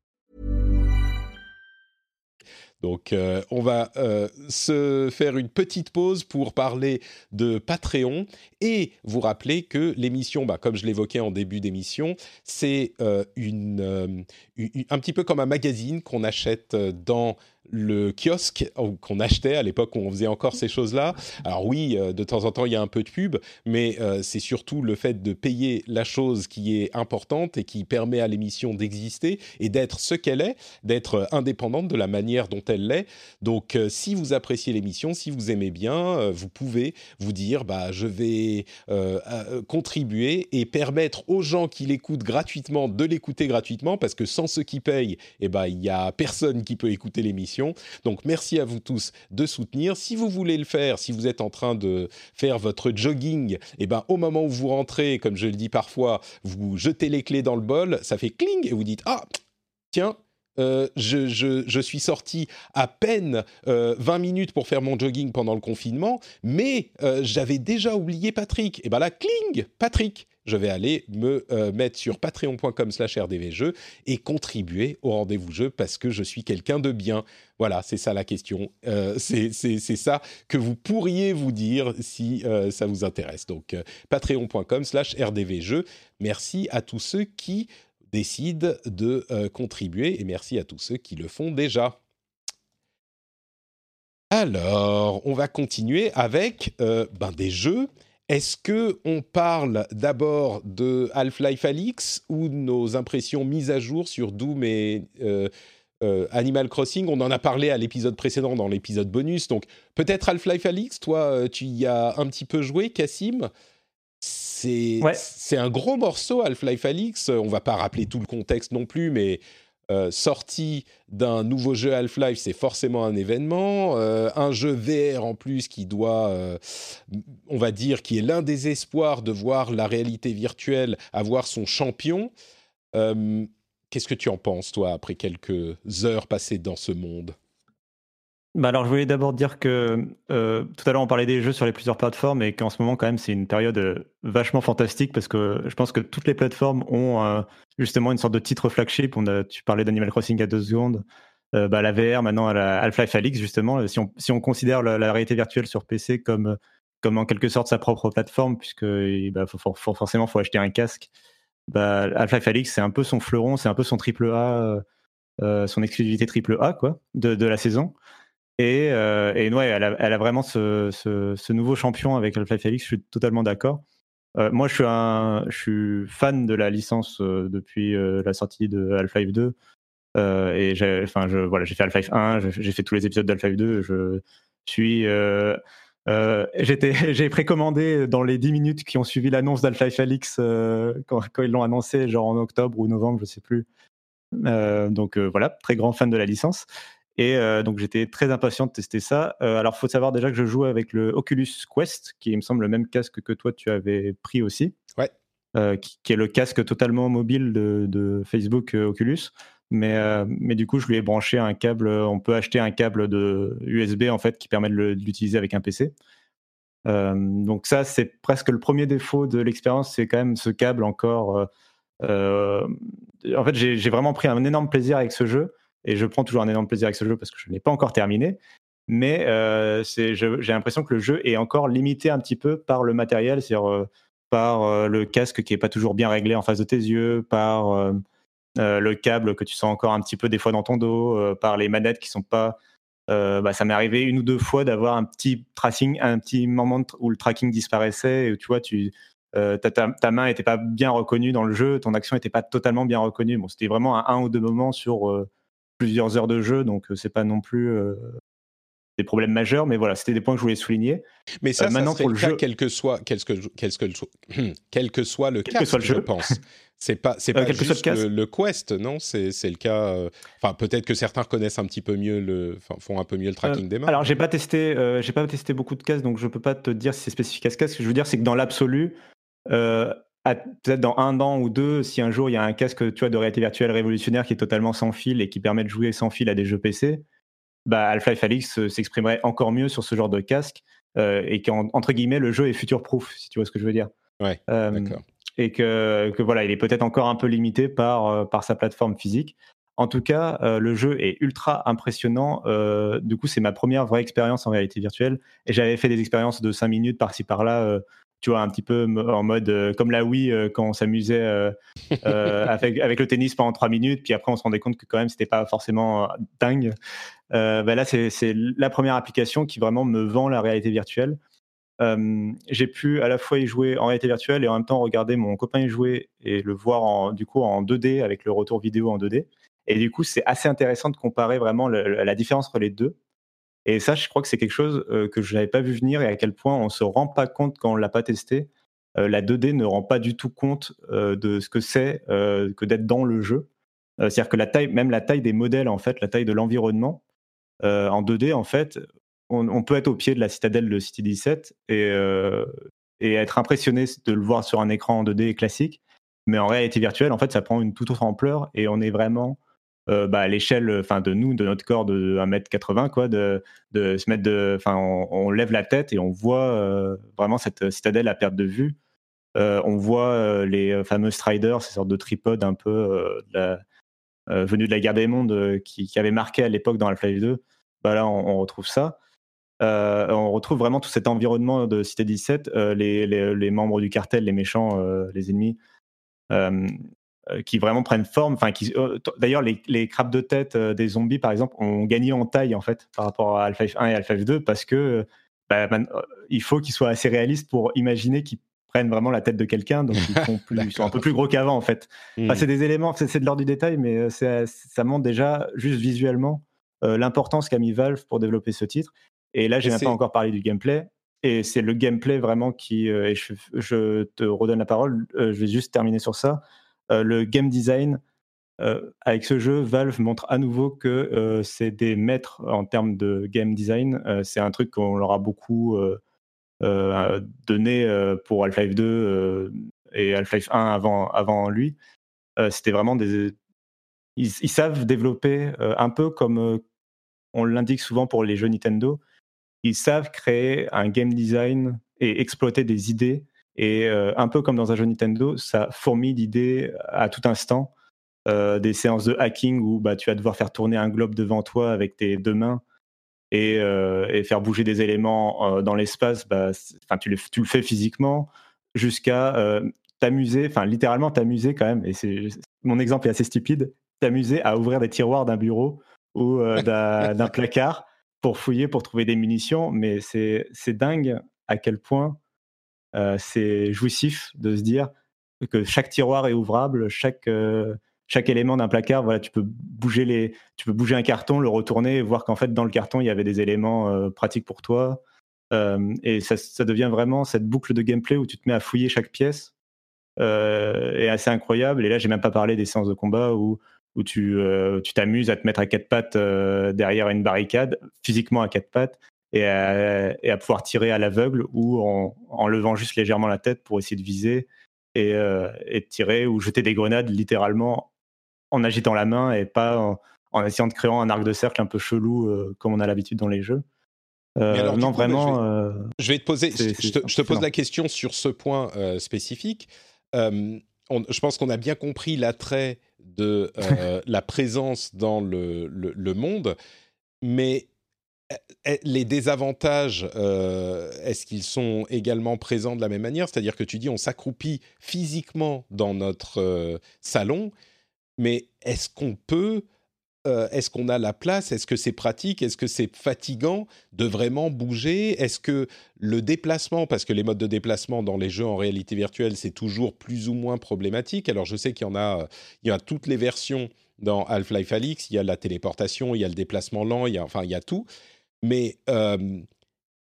Donc, euh, on va euh, se faire une petite pause pour parler de Patreon. Et vous rappeler que l'émission, bah, comme je l'évoquais en début d'émission, c'est euh, un petit peu comme un magazine qu'on achète dans le kiosque qu'on achetait à l'époque où on faisait encore ces choses-là. Alors oui, euh, de temps en temps, il y a un peu de pub, mais euh, c'est surtout le fait de payer la chose qui est importante et qui permet à l'émission d'exister et d'être ce qu'elle est, d'être indépendante de la manière dont elle l'est. Donc euh, si vous appréciez l'émission, si vous aimez bien, vous pouvez vous dire, bah, je vais contribuer et permettre aux gens qui l'écoutent gratuitement de l'écouter gratuitement, parce que sans ceux qui payent, eh ben, il n'y a personne qui peut écouter l'émission donc merci à vous tous de soutenir. Si vous voulez le faire, si vous êtes en train de faire votre jogging, et eh ben au moment où vous rentrez, comme je le dis parfois, vous jetez les clés dans le bol, ça fait cling et vous dites ah tiens euh, je, suis sorti à peine 20 euh, minutes pour faire mon jogging pendant le confinement, mais euh, j'avais déjà oublié Patrick. Et bien là, cling, Patrick je vais aller me mettre sur patreon.com slash rdvjeux et contribuer au rendez-vous jeu parce que je suis quelqu'un de bien. Voilà, c'est ça la question. c'est ça que vous pourriez vous dire si ça vous intéresse. Donc, patreon.com slash rdvjeux. Merci à tous ceux qui décident de euh, contribuer et merci à tous ceux qui le font déjà. Alors, on va continuer avec euh, ben, des jeux. Est-ce que on parle d'abord de Half-Life Alix ou nos impressions mises à jour sur Doom et euh, Animal Crossing? On en a parlé à l'épisode précédent, dans l'épisode bonus. Donc peut-être Half-Life Alix. Toi, tu y as un petit peu joué, Cassim. C'est un gros morceau, Half-Life Alix. On va pas rappeler tout le contexte non plus, mais euh, sortie d'un nouveau jeu Half-Life, c'est forcément un événement. Euh, un jeu VR en plus qui doit, euh, on va dire, qui est l'un des espoirs de voir la réalité virtuelle avoir son champion. Qu'est-ce que tu en penses, toi, après quelques heures passées dans ce monde? Bah alors, je voulais d'abord dire que euh, tout à l'heure, on parlait des jeux sur les plusieurs plateformes et qu'en ce moment, quand même, c'est une période euh, vachement fantastique parce que je pense que toutes les plateformes ont euh, justement une sorte de titre flagship. Tu parlais d'Animal Crossing à deux secondes. bah, la VR, maintenant, Half-Life Alix, justement. Si on, si on considère la, réalité virtuelle sur PC comme, en quelque sorte sa propre plateforme, puisque bah, faut, forcément, faut acheter un casque. Bah, Half-Life Alix, c'est un peu son fleuron, c'est un peu son triple A, son exclusivité triple A, quoi, de la saison. Et, euh, ouais, elle a, vraiment ce, nouveau champion avec Half-Life Alix, je suis totalement d'accord. Euh, moi, je suis, fan de la licence euh, depuis la sortie de Half-Life 2. et j'ai, fait Half-Life 1, j'ai fait tous les épisodes d'Half-Life 2. Je suis euh, j'ai précommandé dans les 10 minutes qui ont suivi l'annonce d'Half-Life Alix euh, quand, ils l'ont annoncé, genre en octobre ou novembre, je sais plus. Euh, donc voilà, très grand fan de la licence. Et donc j'étais très impatient de tester ça. alors faut savoir déjà que je joue avec le Oculus Quest, qui me semble le même casque que toi tu avais pris aussi. Ouais. Qui, est le casque totalement mobile de, de Facebook Oculus. Mais, euh, mais du coup, je lui ai branché un câble. On peut acheter un câble de USB en fait qui permet de l'utiliser avec un PC. Euh, donc ça, c'est presque le premier défaut de l'expérience, c'est quand même ce câble encore. Euh, en fait, j'ai vraiment pris un énorme plaisir avec ce jeu et je prends toujours un énorme plaisir avec ce jeu parce que je ne l'ai pas encore terminé. Mais j'ai l'impression que le jeu est encore limité un petit peu par le matériel, c'est-à-dire par le casque qui est pas toujours bien réglé en face de tes yeux, par euh, le câble que tu sens encore un petit peu des fois dans ton dos, euh, par les manettes qui sont pas. Euh, bah, ça m'est arrivé une ou deux fois d'avoir un petit tracing, un petit moment où le tracking disparaissait et où tu vois, tu, ta, main n'était pas bien reconnue dans le jeu, ton action n'était pas totalement bien reconnue. Bon, c'était vraiment un, ou deux moments sur plusieurs heures de jeu, donc c'est pas non plus des problèmes majeurs, mais voilà, c'était des points que je voulais souligner. Mais ça, maintenant pour le, jeu, quel que soit, quel que, quel que, quel que soit le cas, je pense. C'est pas, c'est euh, pas juste le, Quest, non C'est le cas. Euh, enfin, peut-être que certains connaissent un petit peu mieux le, font un peu mieux le tracking euh, des mains. Alors, j'ai pas testé, j'ai pas testé beaucoup de casques, donc je peux pas te dire si c'est spécifique à ce casque. Ce que je veux dire, c'est que dans l'absolu, peut-être dans un an ou deux, si un jour il y a un casque, tu vois, de réalité virtuelle révolutionnaire qui est totalement sans fil et qui permet de jouer sans fil à des jeux PC, bah, Half-Life Alix s'exprimerait encore mieux sur ce genre de casque et qu'entre guillemets le jeu est future-proof, si tu vois ce que je veux dire. Ouais. d'accord et que, que, voilà, il est peut-être encore un peu limité par, euh, par sa plateforme physique. En tout cas, euh, le jeu est ultra impressionnant. Euh, du coup, c'est ma première vraie expérience en réalité virtuelle. Et j'avais fait des expériences de 5 minutes par-ci par-là, tu vois, un petit peu en mode comme la Wii quand on s'amusait avec, avec le tennis pendant 3 minutes. Puis après, on se rendait compte que quand même, c'était pas forcément dingue. Bah là, c'est la première application qui vraiment me vend la réalité virtuelle j'ai pu à la fois y jouer en réalité virtuelle et en même temps regarder mon copain y jouer et le voir en, du coup en 2D avec le retour vidéo en 2D. Et du coup, c'est assez intéressant de comparer vraiment la différence entre les deux. Et ça, je crois que c'est quelque chose que je n'avais pas vu venir et à quel point on se rend pas compte quand on l'a pas testé. la 2D ne rend pas du tout compte de ce que c'est que d'être dans le jeu. C'est-à-dire que même la taille des modèles, en fait, la taille de l'environnement, en 2D, en fait, on, peut être au pied de la citadelle de City 17 et, euh, et être impressionné de le voir sur un écran en 2D classique. Mais en réalité virtuelle, en fait, ça prend une toute autre ampleur et on est vraiment euh, bah, à l'échelle enfin, de nous, de notre corps de 1m80, quoi, de, de se mettre de. Enfin, on, lève la tête et on voit euh, vraiment cette citadelle à perte de vue. on voit les fameux striders, ces sortes de tripodes un peu venus de la guerre des mondes qui, qui avaient marqué à l'époque dans Half-Life 2. Bah là, on, retrouve ça. Euh, on retrouve vraiment tout cet environnement de Cité 17, euh, les, membres du cartel, les méchants, euh, les ennemis, qui vraiment prennent forme. Enfin, d'ailleurs, les, crabes de tête des zombies, par exemple, ont gagné en taille en fait par rapport à Alpha F1 et Alpha F2 parce que bah, il faut qu'ils soient assez réalistes pour imaginer qu'ils prennent vraiment la tête de quelqu'un, donc ils, sont un peu plus gros qu'avant en fait. Hmm. c'est des éléments, c'est de l'ordre du détail, mais ça montre déjà juste visuellement l'importance qu'a mis Valve pour développer ce titre. Et là, j'ai même pas encore parlé du gameplay. Et c'est le gameplay vraiment qui. Euh, et je, te redonne la parole. Euh, je vais juste terminer sur ça. Euh, le game design, avec ce jeu, Valve montre à nouveau que c'est des maîtres en termes de game design. c'est un truc qu'on leur a beaucoup donné pour Half-Life 2 et Half-Life 1 avant, lui. C'était vraiment des. Ils savent développer un peu comme on l'indique souvent pour les jeux Nintendo ils savent créer un game design et exploiter des idées. Et euh, un peu comme dans un jeu Nintendo, ça fourmille d'idées à tout instant. Euh, des séances de hacking où bah, tu vas devoir faire tourner un globe devant toi avec tes deux mains et, euh, faire bouger des éléments dans l'espace. Bah, tu, le, tu le fais physiquement jusqu'à t'amuser, enfin littéralement t'amuser quand même. Et c'est mon exemple est assez stupide. T'amuser à ouvrir des tiroirs d'un bureau ou d'un placard pour fouiller, pour trouver des munitions, mais c'est dingue à quel point euh, c'est jouissif de se dire que chaque tiroir est ouvrable, chaque, euh, chaque élément d'un placard, voilà, tu peux bouger les, tu peux bouger un carton, le retourner, et voir qu'en fait dans le carton il y avait des éléments pratiques pour toi. et ça, devient vraiment cette boucle de gameplay où tu te mets à fouiller chaque pièce euh, est assez incroyable. Et là, j'ai même pas parlé des séances de combat où, où tu euh, tu t'amuses à te mettre à quatre pattes euh, derrière une barricade, physiquement à quatre pattes, et à, et à pouvoir tirer à l'aveugle ou en, en, levant juste légèrement la tête pour essayer de viser et, et tirer ou jeter des grenades littéralement en agitant la main et pas en, essayant de créer un arc de cercle un peu chelou comme on a l'habitude dans les jeux. alors, non, vraiment. Je vais, te poser. Je te, je te, pose la question sur ce point spécifique je pense qu'on a bien compris l'attrait de euh, la présence dans le, le, monde, mais les désavantages, euh, est-ce qu'ils sont également présents de la même manière? C'est-à-dire que tu dis on s'accroupit physiquement dans notre euh, salon, mais est-ce qu'on peut euh, est-ce qu'on a la place? Est-ce que c'est pratique? Est-ce que c'est fatigant de vraiment bouger? Est-ce que le déplacement, parce que les modes de déplacement dans les jeux en réalité virtuelle, c'est toujours plus ou moins problématique. Alors je sais qu'il y en a, il y a toutes les versions dans Half-Life Alix. Il y a la téléportation, il y a le déplacement lent, il y enfin il y a tout. Mais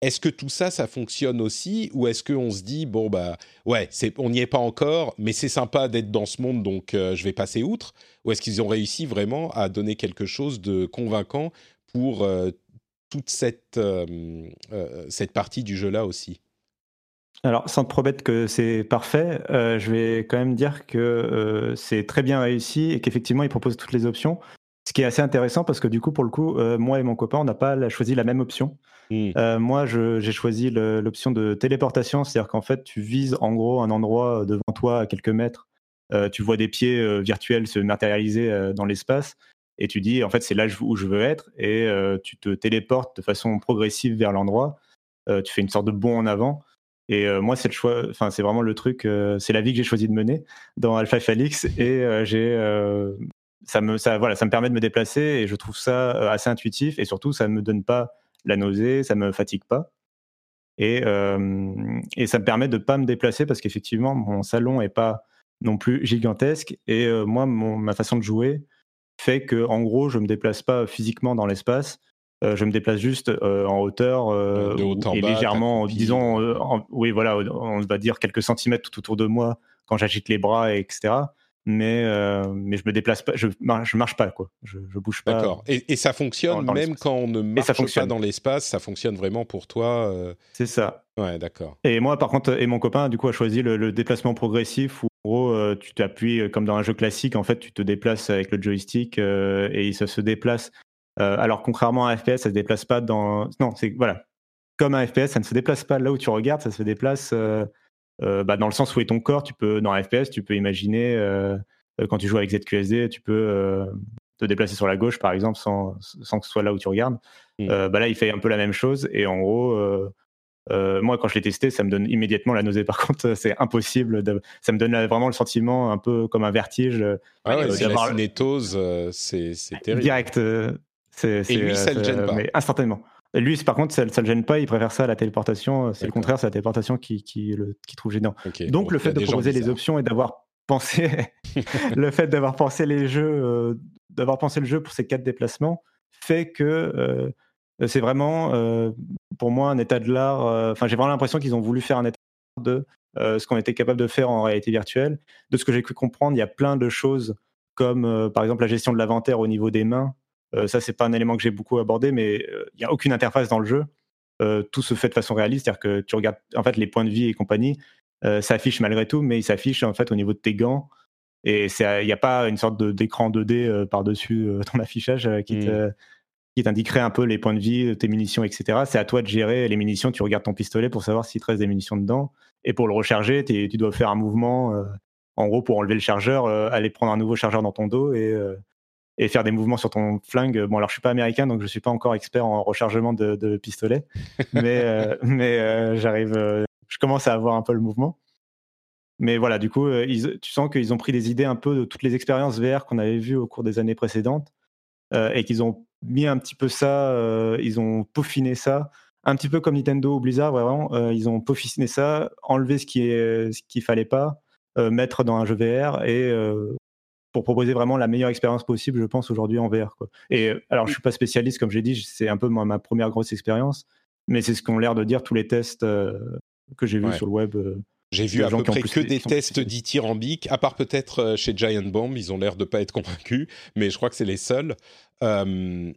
est-ce que tout ça, ça fonctionne aussi Ou est-ce qu'on se dit, bon, bah, ouais, on n'y est pas encore, mais c'est sympa d'être dans ce monde, donc je vais passer outre? Ou est-ce qu'ils ont réussi vraiment à donner quelque chose de convaincant pour toute cette, cette partie du jeu-là aussi? Alors, sans te promettre que c'est parfait, je vais quand même dire que c'est très bien réussi et qu'effectivement, ils proposent toutes les options. Ce qui est assez intéressant parce que du coup, pour le coup, moi et mon copain, on n'a pas choisi la même option. Mmh. Euh, moi, j'ai choisi l'option de téléportation, c'est-à-dire qu'en fait, tu vises en gros un endroit euh, devant toi à quelques mètres. Euh, tu vois des pieds virtuels se matérialiser dans l'espace et tu dis en fait c'est là où je veux être et tu te téléportes de façon progressive vers l'endroit. tu fais une sorte de bond en avant. Et moi, c'est le choix, enfin c'est vraiment le truc, c'est la vie que j'ai choisi de mener dans Alpha Felix et j'ai ça me ça voilà ça me permet de me déplacer et je trouve ça assez intuitif et surtout ça ne me donne pas la nausée, ça me fatigue pas. Et, et ça me permet de pas me déplacer parce qu'effectivement, mon salon est pas non plus gigantesque. Et moi, ma façon de jouer fait que, en gros, je me déplace pas physiquement dans l'espace. je me déplace juste en hauteur et légèrement, disons, oui, voilà, on va dire quelques centimètres tout autour de moi quand j'agite les bras, etc mais euh, mais je me déplace pas, je, je marche pas quoi, je, je bouge pas. D'accord. Et, et, ça fonctionne même quand on ne marche pas dans l'espace, ça fonctionne vraiment pour toi. Euh... C'est ça. Ouais, d'accord. Et moi par contre, et mon copain du coup a choisi le, déplacement progressif où en gros euh, tu t'appuies comme dans un jeu classique, en fait tu te déplaces avec le joystick et ça se déplace. alors contrairement à un FPS, ça se déplace pas dans. Non, c'est voilà. Comme un FPS, ça ne se déplace pas là où tu regardes, ça se déplace bah, dans le sens où est ton corps, tu peux, dans un FPS, tu peux imaginer, euh, euh, quand tu joues avec ZQSD, tu peux te déplacer sur la gauche, par exemple, sans, sans que ce soit là où tu regardes. Mmh. bah là, il fait un peu la même chose. Et en gros, moi, quand je l'ai testé, ça me donne immédiatement la nausée. Par contre, c'est impossible. De... Ça me donne vraiment le sentiment un peu comme un vertige. Ah ouais, c'est la cinétose, c'est terrible. Direct. et lui, ça ne gêne pas. Mais instantanément. Lui, par contre, ça ne le gêne pas, il préfère ça à la téléportation. C'est le contraire, c'est la téléportation qui, qui, le, qui trouve gênant. Donc, le fait de proposer les options et d'avoir pensé, le fait d'avoir pensé les jeux, euh, d'avoir pensé le jeu pour ces quatre déplacements, fait que euh, c'est vraiment, euh, pour moi, un état de l'art. Enfin, j'ai vraiment l'impression qu'ils ont voulu faire un état de ce qu'on était capable de faire en réalité virtuelle. De ce que j'ai pu comprendre, il y a plein de choses comme, par exemple, la gestion de l'inventaire au niveau des mains euh, ça, c'est pas un élément que j'ai beaucoup abordé, mais euh, il n'y a aucune interface dans le jeu. Euh, tout se fait de façon réaliste, c'est-à-dire que tu regardes en fait les points de vie et compagnie, s'affichent malgré tout, mais ils s'affichent en fait au niveau de tes gants. Et il n'y a pas une sorte d'écran 2D par-dessus ton affichage qui mmh. qui t'indiquerait un peu les points de vie, tes munitions, etc. C'est à toi de gérer les munitions. Tu regardes ton pistolet pour savoir s'il te reste des munitions dedans. Et pour le recharger, tu dois faire un mouvement. en gros, pour enlever le chargeur, aller prendre un nouveau chargeur dans ton dos et, et faire des mouvements sur ton flingue. Bon, alors je suis pas américain, donc je suis pas encore expert en rechargement de, de pistolet, mais euh, mais euh, j'arrive, euh, je commence à avoir un peu le mouvement. Mais voilà, du coup, ils, tu sens qu'ils ont pris des idées un peu de toutes les expériences VR qu'on avait vues au cours des années précédentes et qu'ils ont mis un petit peu ça, ils ont peaufiné ça, un petit peu comme Nintendo ou Blizzard, vraiment, ils ont peaufiné ça, enlevé ce qui est ce qu'il fallait pas, mettre dans un jeu VR et pour proposer vraiment la meilleure expérience possible, je pense, aujourd'hui en VR. Quoi. Et alors, je suis pas spécialiste, comme j'ai dit, c'est un peu ma, ma, première grosse expérience, mais c'est ce qu'ont l'air de dire tous les tests que j'ai vus sur le web. J'ai vu à peu près que des tests dithyrambiques, à part peut-être chez Giant Bomb, ils ont l'air de pas être convaincus, mais je crois que c'est les seuls. Euh,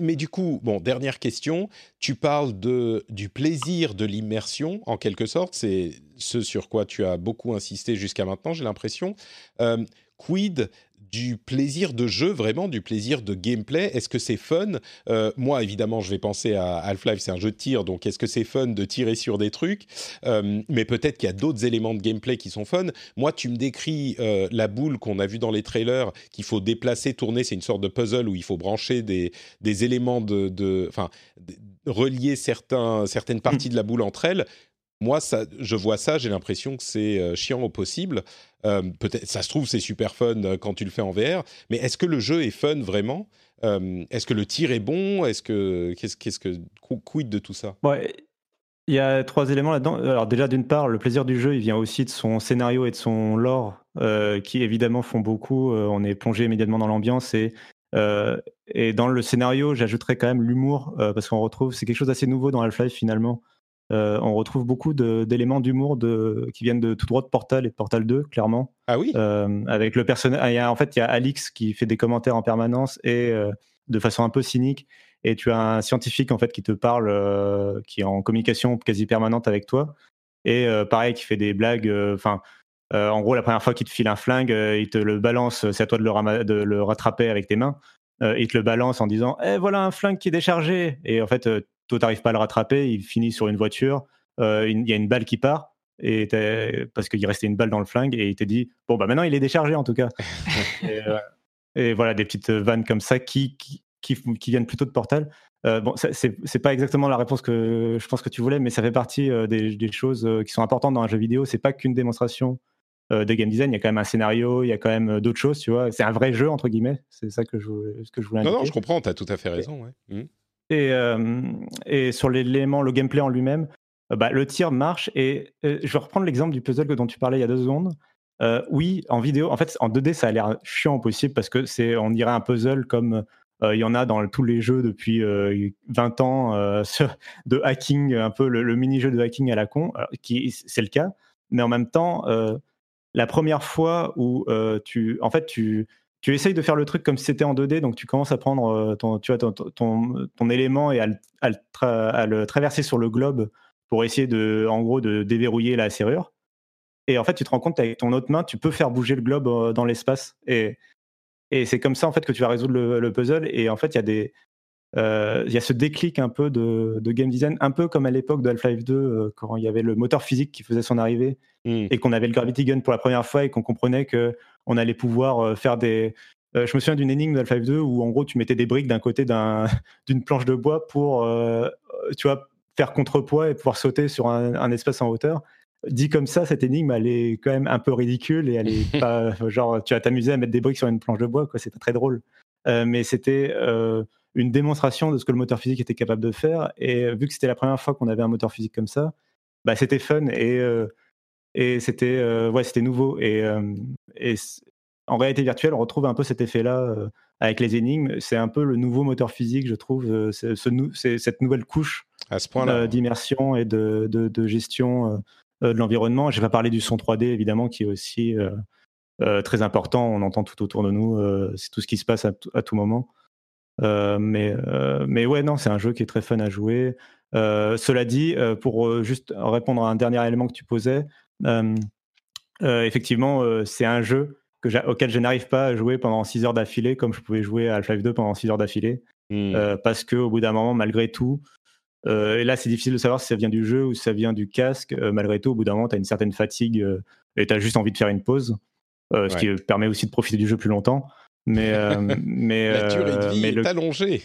mais du coup, bon, dernière question. Tu parles de, du plaisir de l'immersion, en quelque sorte. C'est ce sur quoi tu as beaucoup insisté jusqu'à maintenant, j'ai l'impression. Quid du plaisir de jeu, vraiment du plaisir de gameplay? Est-ce que c'est fun? Euh, Moi, évidemment, je vais penser à Half-Life, c'est un jeu de tir, donc est-ce que c'est fun de tirer sur des trucs? Euh, Mais peut-être qu'il y a d'autres éléments de gameplay qui sont fun. Moi, tu me décris euh, la boule qu'on a vue dans les trailers, qu'il faut déplacer, tourner, c'est une sorte de puzzle où il faut brancher des, des éléments de... Enfin, relier certains, certaines parties mm. de la boule entre elles moi, ça, je vois ça, j'ai l'impression que c'est euh, chiant au possible. Euh, peut-être, ça se trouve, c'est super fun euh, quand tu le fais en VR, mais est-ce que le jeu est fun vraiment? Est-ce que le tir est bon? Est-ce que qu'est-ce, qu'est-ce que quid de tout ça? Ouais. Il y a trois éléments là-dedans. Alors déjà, d'une part, le plaisir du jeu, il vient aussi de son scénario et de son lore, qui évidemment font beaucoup. on est plongé immédiatement dans l'ambiance et et dans le scénario, j'ajouterais quand même l'humour parce qu'on retrouve, c'est quelque chose d'assez nouveau dans Half-Life finalement. Euh, on retrouve beaucoup d'éléments d'humour qui viennent de tout droit de Portal et de Portal 2, clairement. Ah oui euh, Avec le personnage. En fait, il y a Alix qui fait des commentaires en permanence et euh, de façon un peu cynique. Et tu as un scientifique en fait qui te parle, qui est en communication quasi permanente avec toi. Et pareil, qui fait des blagues. Enfin, en gros, la première fois qu'il te file un flingue, il te le balance. C'est à toi de le, de le rattraper avec tes mains. il te le balance en disant Eh, voilà un flingue qui est déchargé. Et en fait, toi, t'arrives pas à le rattraper, il finit sur une voiture, euh, il y a une balle qui part, et parce qu'il restait une balle dans le flingue, et il te dit Bon, bah maintenant il est déchargé en tout cas. Euh, et, voilà, des petites vannes comme ça qui, qui, qui, viennent plutôt de Portal. Euh, bon, c'est pas exactement la réponse que je pense que tu voulais, mais ça fait partie des, des, choses qui sont importantes dans un jeu vidéo. C'est pas qu'une démonstration de game design, il y a quand même un scénario, il y a quand même d'autres choses, tu vois. C'est un vrai jeu, entre guillemets. C'est ça que je, que je voulais indiquer. Non, non, je comprends, tu as tout à fait raison. Ouais. Mmh. Et, euh, et sur l'élément, le gameplay en lui-même, euh, bah, le tir marche. Et euh, je vais reprendre l'exemple du puzzle dont tu parlais il y a deux secondes. oui, en vidéo, en fait, en 2D, ça a l'air chiant possible parce que c'est, on dirait un puzzle comme il y en a dans tous les jeux depuis 20 ans de hacking, un peu le, mini-jeu de hacking à la con, qui c'est le cas. Mais en même temps, la première fois où tu, en fait, tu, tu essayes de faire le truc comme si c'était en 2D, donc tu commences à prendre euh, ton, tu vois, ton, ton, élément et à le, traverser sur le globe pour essayer de, en gros, de déverrouiller la serrure. Et en fait, tu te rends compte qu'avec ton autre main, tu peux faire bouger le globe euh, dans l'espace. Et, et c'est comme ça en fait que tu vas résoudre le, puzzle. Et en fait, il y a des, euh, il y a ce déclic un peu de, game design, un peu comme à l'époque de Half-Life 2, quand il y avait le moteur physique qui faisait son arrivée mmh. et qu'on avait le Gravity Gun pour la première fois et qu'on comprenait que on allait pouvoir euh, faire des. Euh, je me souviens d'une énigme d'Half-Life 2 où en gros tu mettais des briques d'un côté d'une planche de bois pour euh, tu vois, faire contrepoids et pouvoir sauter sur un, espace en hauteur. Dit comme ça, cette énigme, elle est quand même un peu ridicule et elle est pas genre tu vas t'amuser à mettre des briques sur une planche de bois, quoi. C'était très drôle. mais c'était une démonstration de ce que le moteur physique était capable de faire. Et vu que c'était la première fois qu'on avait un moteur physique comme ça, bah, c'était fun et et c'était euh, ouais, c'était nouveau. Et, euh, et en réalité virtuelle, on retrouve un peu cet effet-là euh, avec les énigmes. C'est un peu le nouveau moteur physique, je trouve. Ce, cette nouvelle couche d'immersion et de, de, gestion de l'environnement. Je vais pas parler du son 3D, évidemment, qui est aussi très important. On entend tout autour de nous. c'est tout ce qui se passe à, à tout moment. mais, mais ouais, non, c'est un jeu qui est très fun à jouer. cela dit, pour juste répondre à un dernier élément que tu posais, effectivement, euh, c'est un jeu auquel je n'arrive pas à jouer pendant 6 heures d'affilée, comme je pouvais jouer à Half-Life 2 pendant 6 heures d'affilée. Hmm. parce qu'au bout d'un moment, malgré tout, et là, c'est difficile de savoir si ça vient du jeu ou si ça vient du casque. malgré tout, au bout d'un moment, tu as une certaine fatigue et tu as juste envie de faire une pause, ce qui permet aussi de profiter du jeu plus longtemps. Mais, mais, La durée de vie est allongée.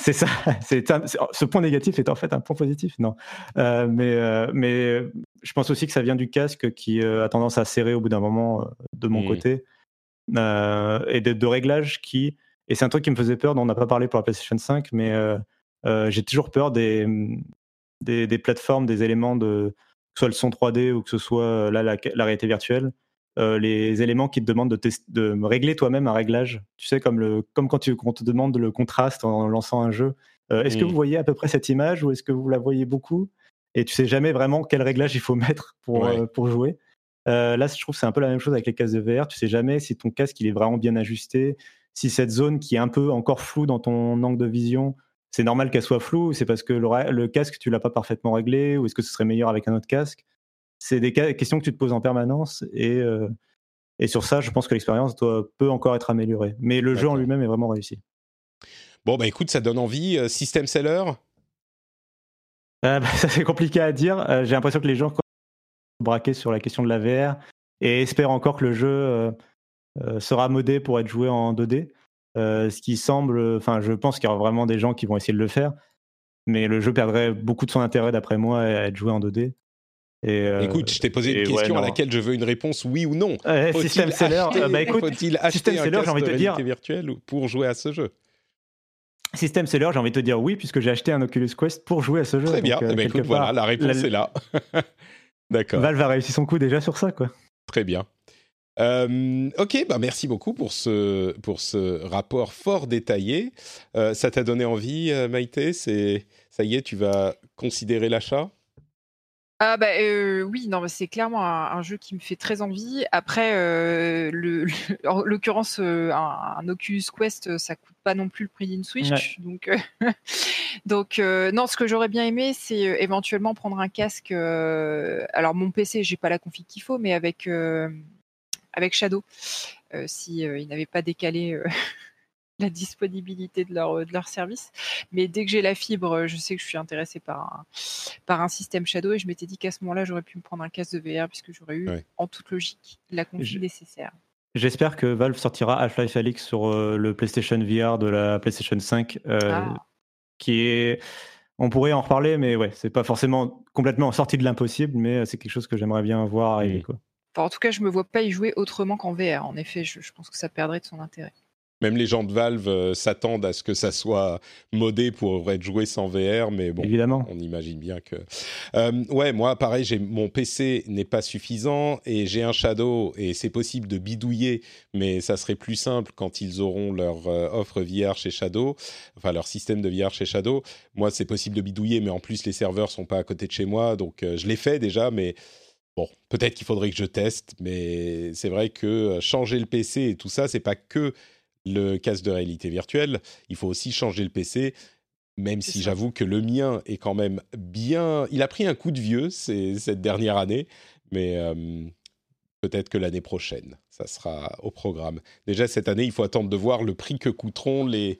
C'est ça. C'est ce point négatif est en fait un point positif, non euh, Mais euh, mais je pense aussi que ça vient du casque qui euh, a tendance à serrer au bout d'un moment de mon mmh. côté et de, de, réglages qui et c'est un truc qui me faisait peur. dont on n'a pas parlé pour la PlayStation 5, mais j'ai toujours peur des, des, des plateformes, des éléments de que ce soit le son 3D ou que ce soit là la, la réalité virtuelle les éléments qui te demandent de, de régler toi-même un réglage. Tu sais, comme, le, comme quand tu, on te demande le contraste en lançant un jeu. est-ce que mmh. vous voyez à peu près cette image ou est-ce que vous la voyez beaucoup? Et tu sais jamais vraiment quel réglage il faut mettre pour, pour jouer. là, je trouve que c'est un peu la même chose avec les casques de VR. Tu sais jamais si ton casque il est vraiment bien ajusté, si cette zone qui est un peu encore floue dans ton angle de vision, c'est normal qu'elle soit floue, c'est parce que le, casque, tu l'as pas parfaitement réglé, ou est-ce que ce serait meilleur avec un autre casque? C'est des questions que tu te poses en permanence, et, euh, et sur ça, je pense que l'expérience peut encore être améliorée. Mais le jeu en lui-même est vraiment réussi. Bon, bah écoute, ça donne envie. Euh, système seller? Euh, bah, Ça c'est compliqué à dire. J'ai l'impression que les gens sont braqués sur la question de la VR et espèrent encore que le jeu euh, sera modé pour être joué en 2D. Euh, ce qui semble, enfin, je pense qu'il y aura vraiment des gens qui vont essayer de le faire, mais le jeu perdrait beaucoup de son intérêt, d'après moi, à être joué en 2D. Et euh, écoute, je t'ai posé une question à laquelle je veux une réponse oui ou non. système seller, bah écoute, faut-il acheter un envie de te dire virtuel pour jouer à ce jeu? Système seller, j'ai envie de te dire oui puisque j'ai acheté un Oculus Quest pour jouer à ce jeu. Très bien. Eh ben, écoute, voilà, la réponse est là. D'accord. Valve a réussi son coup déjà sur ça, quoi. Très bien. Euh, ok, bah merci beaucoup pour ce, pour ce rapport fort détaillé. Euh, ça t'a donné envie, euh, Maïté? Ça y est, tu vas considérer l'achat? Ah bah oui, non, c'est clairement un, jeu qui me fait très envie. Après, le, en l'occurrence, un, Oculus Quest, ça coûte pas non plus le prix d'une Switch, donc donc non, ce que j'aurais bien aimé, c'est éventuellement prendre un casque. alors mon PC, j'ai pas la config qu'il faut, mais avec avec Shadow, euh, si euh, ils n'avaient pas décalé euh, la disponibilité de leur, de leur service. Mais dès que j'ai la fibre, je sais que je suis intéressé par un, par un système Shadow et je m'étais dit qu'à ce moment-là, j'aurais pu me prendre un casque de VR puisque j'aurais eu, en toute logique, la config nécessaire. J'espère que Valve sortira Half-Life Alyx sur le PlayStation VR de la PlayStation 5, ah. qui est. On pourrait en reparler, mais ouais, c'est pas forcément complètement sorti de l'impossible, mais c'est quelque chose que j'aimerais bien voir arriver. Quoi en tout cas, je me vois pas y jouer autrement qu'en VR. En effet, je, pense que ça perdrait de son intérêt. Même les gens de Valve euh, s'attendent à ce que ça soit modé pour être joué sans VR, mais bon, Évidemment. on imagine bien que. Euh, ouais, moi, pareil, mon PC n'est pas suffisant et j'ai un Shadow et c'est possible de bidouiller, mais ça serait plus simple quand ils auront leur euh, offre VR chez Shadow, enfin leur système de VR chez Shadow. Moi, c'est possible de bidouiller, mais en plus les serveurs sont pas à côté de chez moi, donc je l'ai fait déjà, mais Bon, peut-être qu'il faudrait que je teste, mais c'est vrai que changer le PC et tout ça, c'est pas que le casque de réalité virtuelle. Il faut aussi changer le PC, même si j'avoue que le mien est quand même bien. Il a pris un coup de vieux cette dernière année, mais euh, peut-être que l'année prochaine, ça sera au programme. Déjà cette année, il faut attendre de voir le prix que coûteront les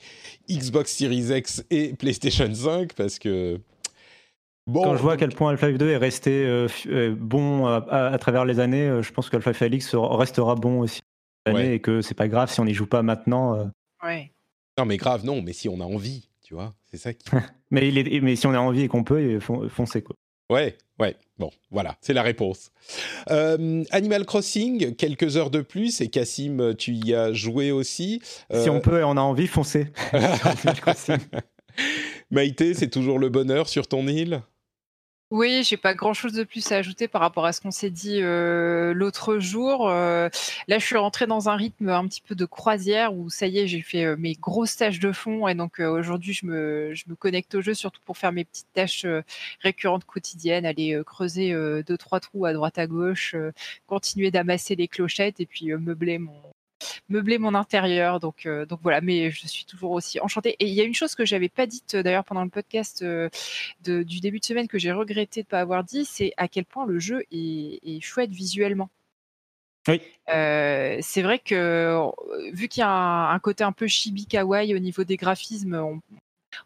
Xbox Series X et PlayStation 5 parce que quand je vois à quel point Half-Life 2 est resté euh, bon à, travers les années, euh, je pense que Half-Life Alyx restera bon aussi et que c'est pas grave si on n'y joue pas maintenant. Ouais. Non, mais grave, non, mais si on a envie, tu vois, c'est ça qui. mais, il est, mais si on a envie et qu'on peut, foncez quoi. Ouais, ouais, bon, voilà, c'est la réponse. Animal Crossing, quelques heures de plus, et Cassim, tu y as joué aussi. Si on peut et on a envie, foncez. Maïté, c'est toujours le bonheur sur ton île? Oui, j'ai pas grand chose de plus à ajouter par rapport à ce qu'on s'est dit euh, l'autre jour. Euh, là, je suis rentrée dans un rythme un petit peu de croisière où ça y est, j'ai fait euh, mes grosses tâches de fond et donc aujourd'hui, je me, je me connecte au jeu surtout pour faire mes petites tâches récurrentes quotidiennes, aller creuser deux trois trous à droite à gauche, continuer d'amasser les clochettes et puis meubler mon meubler mon intérieur. Donc, euh, donc voilà, mais je suis toujours aussi enchantée. Et il y a une chose que j'avais pas dite euh, d'ailleurs pendant le podcast euh, du début de semaine que j'ai regretté de pas avoir dit, c'est à quel point le jeu est, chouette visuellement. Oui. c'est vrai que vu qu'il y a un, côté un peu chibi kawaii au niveau des graphismes, on,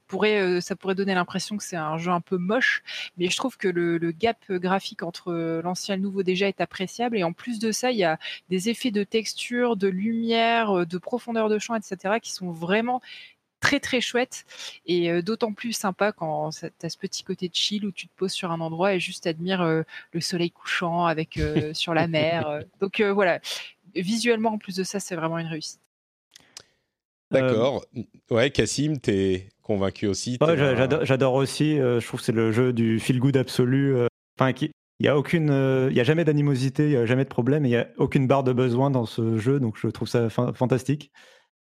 pourrait, euh, ça pourrait donner l'impression que c'est un jeu un peu moche, mais je trouve que le, gap graphique entre euh, l'ancien et le nouveau déjà est appréciable. Et en plus de ça, il y a des effets de texture, de lumière, euh, de profondeur de champ, etc., qui sont vraiment très très chouettes et d'autant plus sympa quand tu as ce petit côté de chill où tu te poses sur un endroit et juste admires le soleil couchant avec sur la mer. Donc voilà, visuellement en plus de ça, c'est vraiment une réussite. D'accord. Ouais, Cassim, t'es convaincu aussi J'adore aussi. Euh, je trouve que c'est le jeu du feel good absolu. Euh, enfin, qui, Il n'y a aucune, euh, il y a jamais d'animosité, il n'y a jamais de problème, il n'y a aucune barre de besoin dans ce jeu, donc je trouve ça fantastique.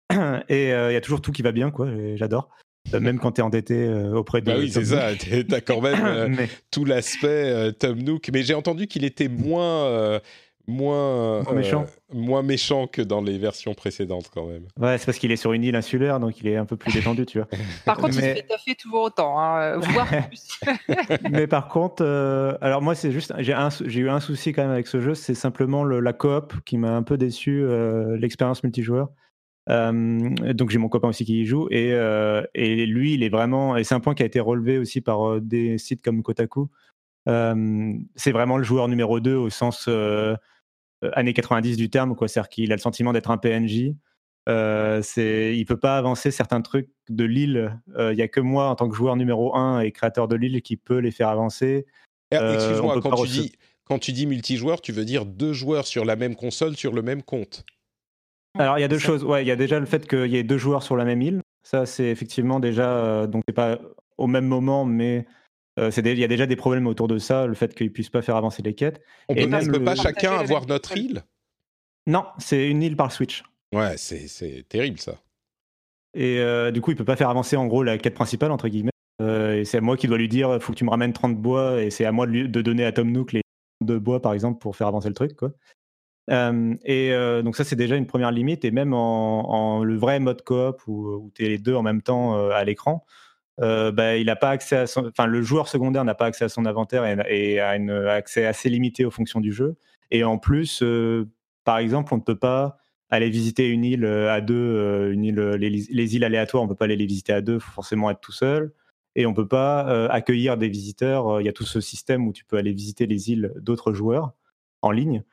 Et euh, il y a toujours tout qui va bien, quoi. J'adore. Même quand tu es endetté auprès de. Bah oui, c'est ça. Tu as quand même tout l'aspect Tom Nook. Mais j'ai entendu qu'il était moins moins, moins méchant. Euh, moins méchant que dans les versions précédentes quand même. Ouais, c'est parce qu'il est sur une île insulaire, donc il est un peu plus détendu, tu vois. Par contre, il se fait taffer toujours autant, hein, euh, voire plus. Mais par contre, euh, alors moi, c'est juste, j'ai, j'ai eu un souci quand même avec ce jeu, c'est simplement le, la coop qui m'a un peu déçu, l'expérience multijoueur. donc j'ai mon copain aussi qui y joue et, et lui, il est vraiment, et c'est un point qui a été relevé aussi par des sites comme Kotaku. c'est vraiment le joueur numéro 2 au sens euh, années 90 du terme, quoi. C'est-à-dire qu'il a le sentiment d'être un PNJ. Euh, c'est, il peut pas avancer certains trucs de l'île. Euh, il y a que moi, en tant que joueur numéro 1 et créateur de l'île, qui peut les faire avancer. Excuse-moi, quand, tu dis, quand tu dis multijoueur, tu veux dire deux joueurs sur la même console, sur le même compte Alors, il y a deux choses. Ouais, il y a déjà le fait qu'il y ait deux joueurs sur la même île. Ça, c'est effectivement déjà. donc, c'est pas au même moment, mais euh, il y a déjà des problèmes autour de ça, le fait qu'ils puissent pas faire avancer les quêtes. On ne peut pas chacun avoir notre île Non, c'est une île par Switch. Ouais, c'est terrible ça. Et euh, du coup, il peut pas faire avancer en gros la quête principale, entre guillemets. Euh, et c'est à moi qui dois lui dire faut que tu me ramènes 30 bois, et c'est à moi de, donner à Tom Nook les de bois, par exemple, pour faire avancer le truc. Quoi. et donc, ça, c'est déjà une première limite. Et même en, le vrai mode coop où, où tu es les deux en même temps à l'écran, euh, bah, il pas accès à son, enfin le joueur secondaire n'a pas accès à son inventaire et, a un accès assez limité aux fonctions du jeu. Et en plus, euh, par exemple, on ne peut pas aller visiter une île euh, à deux, une île, les, îles aléatoires, on peut pas aller les visiter à deux, faut forcément être tout seul. Et on peut pas accueillir des visiteurs. Il y a tout ce système où tu peux aller visiter les îles d'autres joueurs en ligne.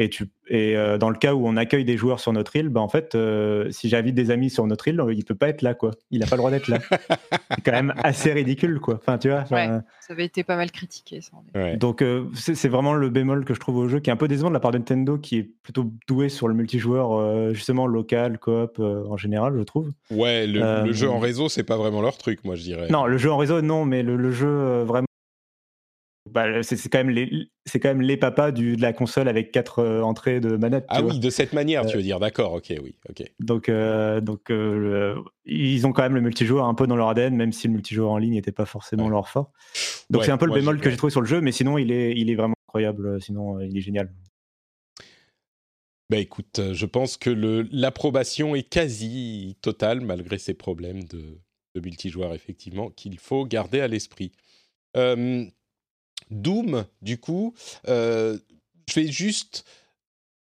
Et, tu, et euh, dans le cas où on accueille des joueurs sur notre île, bah en fait, euh, si j'invite des amis sur notre île, il peut pas être là, quoi. Il n'a pas le droit d'être là. c'est quand même assez ridicule, quoi. Enfin, tu vois. Ouais, ça avait été pas mal critiqué. Ça, Donc, euh, c'est vraiment le bémol que je trouve au jeu, qui est un peu décevant de la part de Nintendo, qui est plutôt doué sur le multijoueur, justement local, coop en général, je trouve. Ouais, le, jeu en réseau, c'est pas vraiment leur truc, moi, je dirais. Non, le jeu en réseau, non, mais le, le jeu vraiment bah, c'est quand même les c'est quand même les papas du, de la console avec quatre euh, entrées de manette. Ah oui, de cette manière, tu veux dire, d'accord, ok, oui, ok. Donc euh, donc euh, ils ont quand même le multijoueur un peu dans leur ADN, même si le multijoueur en ligne n'était pas forcément leur fort. Donc c'est un peu le bémol que j'ai trouvé sur le jeu, mais sinon il est il est vraiment incroyable, sinon il est génial. Bah écoute, je pense que l'approbation est quasi totale malgré ces problèmes de, de multijoueur effectivement qu'il faut garder à l'esprit. Euh, Doom, du coup, euh, je vais juste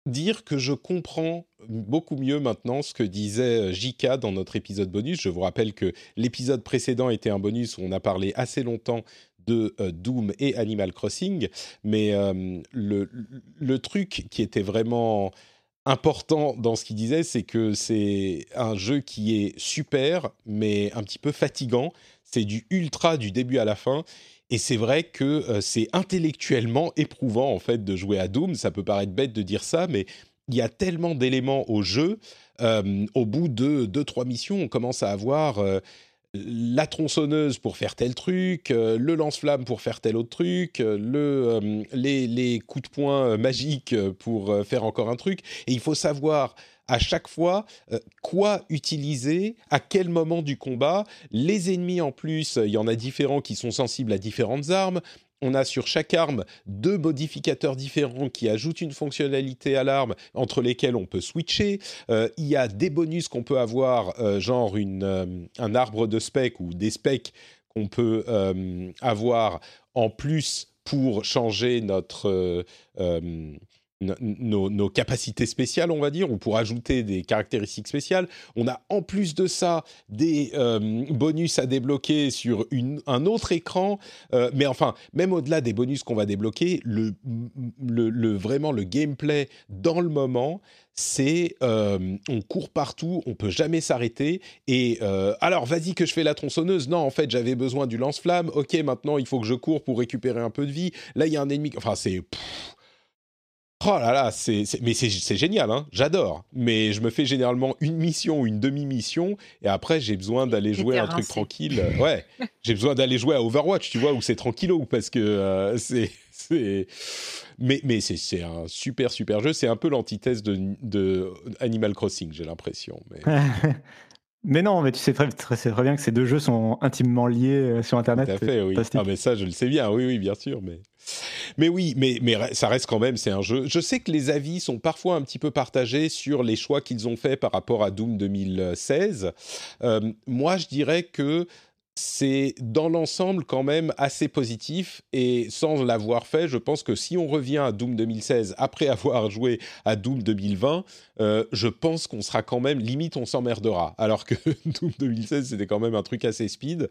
dire que je comprends beaucoup mieux maintenant ce que disait euh, Jika dans notre épisode bonus. Je vous rappelle que l'épisode précédent était un bonus où on a parlé assez longtemps de euh, Doom et Animal Crossing, mais le, truc qui était vraiment important dans ce qu'il disait, c'est que c'est un jeu qui est super, mais un petit peu fatigant. C'est du ultra du début à la fin. Et c'est vrai que euh, c'est intellectuellement éprouvant en fait de jouer à Doom. Ça peut paraître bête de dire ça, mais il y a tellement d'éléments au jeu. Euh, au bout de deux trois missions, on commence à avoir euh, la tronçonneuse pour faire tel truc, le lance-flamme pour faire tel autre truc, le, les, les, coups de poing magiques pour faire encore un truc. Et il faut savoir à chaque fois euh, quoi utiliser, à quel moment du combat. Les ennemis en plus, il y en a différents qui sont sensibles à différentes armes. On a sur chaque arme deux modificateurs différents qui ajoutent une fonctionnalité à l'arme entre lesquels on peut switcher. Euh, il y a des bonus qu'on peut avoir, euh, genre une, un arbre de spec ou des specs qu'on peut avoir en plus pour changer notre nos, capacités spéciales, on va dire, ou pour ajouter des caractéristiques spéciales. On a en plus de ça des euh, bonus à débloquer sur un autre écran. Euh, mais enfin, même au-delà des bonus qu'on va débloquer, le, le, vraiment le gameplay dans le moment, c'est euh, on court partout, on peut jamais s'arrêter. Et alors, vas-y que je fais la tronçonneuse. Non, en fait, j'avais besoin du lance-flamme. Ok, maintenant il faut que je cours pour récupérer un peu de vie. Là, il y a un ennemi. Enfin, c'est Oh là là, c'est, mais c'est, génial, hein, j'adore. Mais je me fais généralement une mission ou une demi-mission, et après j'ai besoin d'aller jouer un truc tranquille. Euh, Ouais, j'ai besoin d'aller jouer à Overwatch, tu vois, où c'est tranquillo, parce que euh, c'est, c'est. Mais, mais c'est, c'est un super super jeu. C'est un peu l'antithèse de, de Animal Crossing, j'ai l'impression. Mais... Mais non, mais tu sais très, très, c'est très bien que ces deux jeux sont intimement liés euh, sur Internet. Tout à fait, oui. fantastique. Ah, mais ça, je le sais bien, oui, oui, bien sûr. Mais, mais oui, mais, mais ça reste quand même, c'est un jeu. Je sais que les avis sont parfois un petit peu partagés sur les choix qu'ils ont faits par rapport à Doom 2016. Euh, moi, je dirais que c'est dans l'ensemble quand même assez positif et sans l'avoir fait, je pense que si on revient à Doom 2016 après avoir joué à Doom 2020, euh, je pense qu'on sera quand même limite on s'emmerdera. Alors que Doom 2016 c'était quand même un truc assez speed.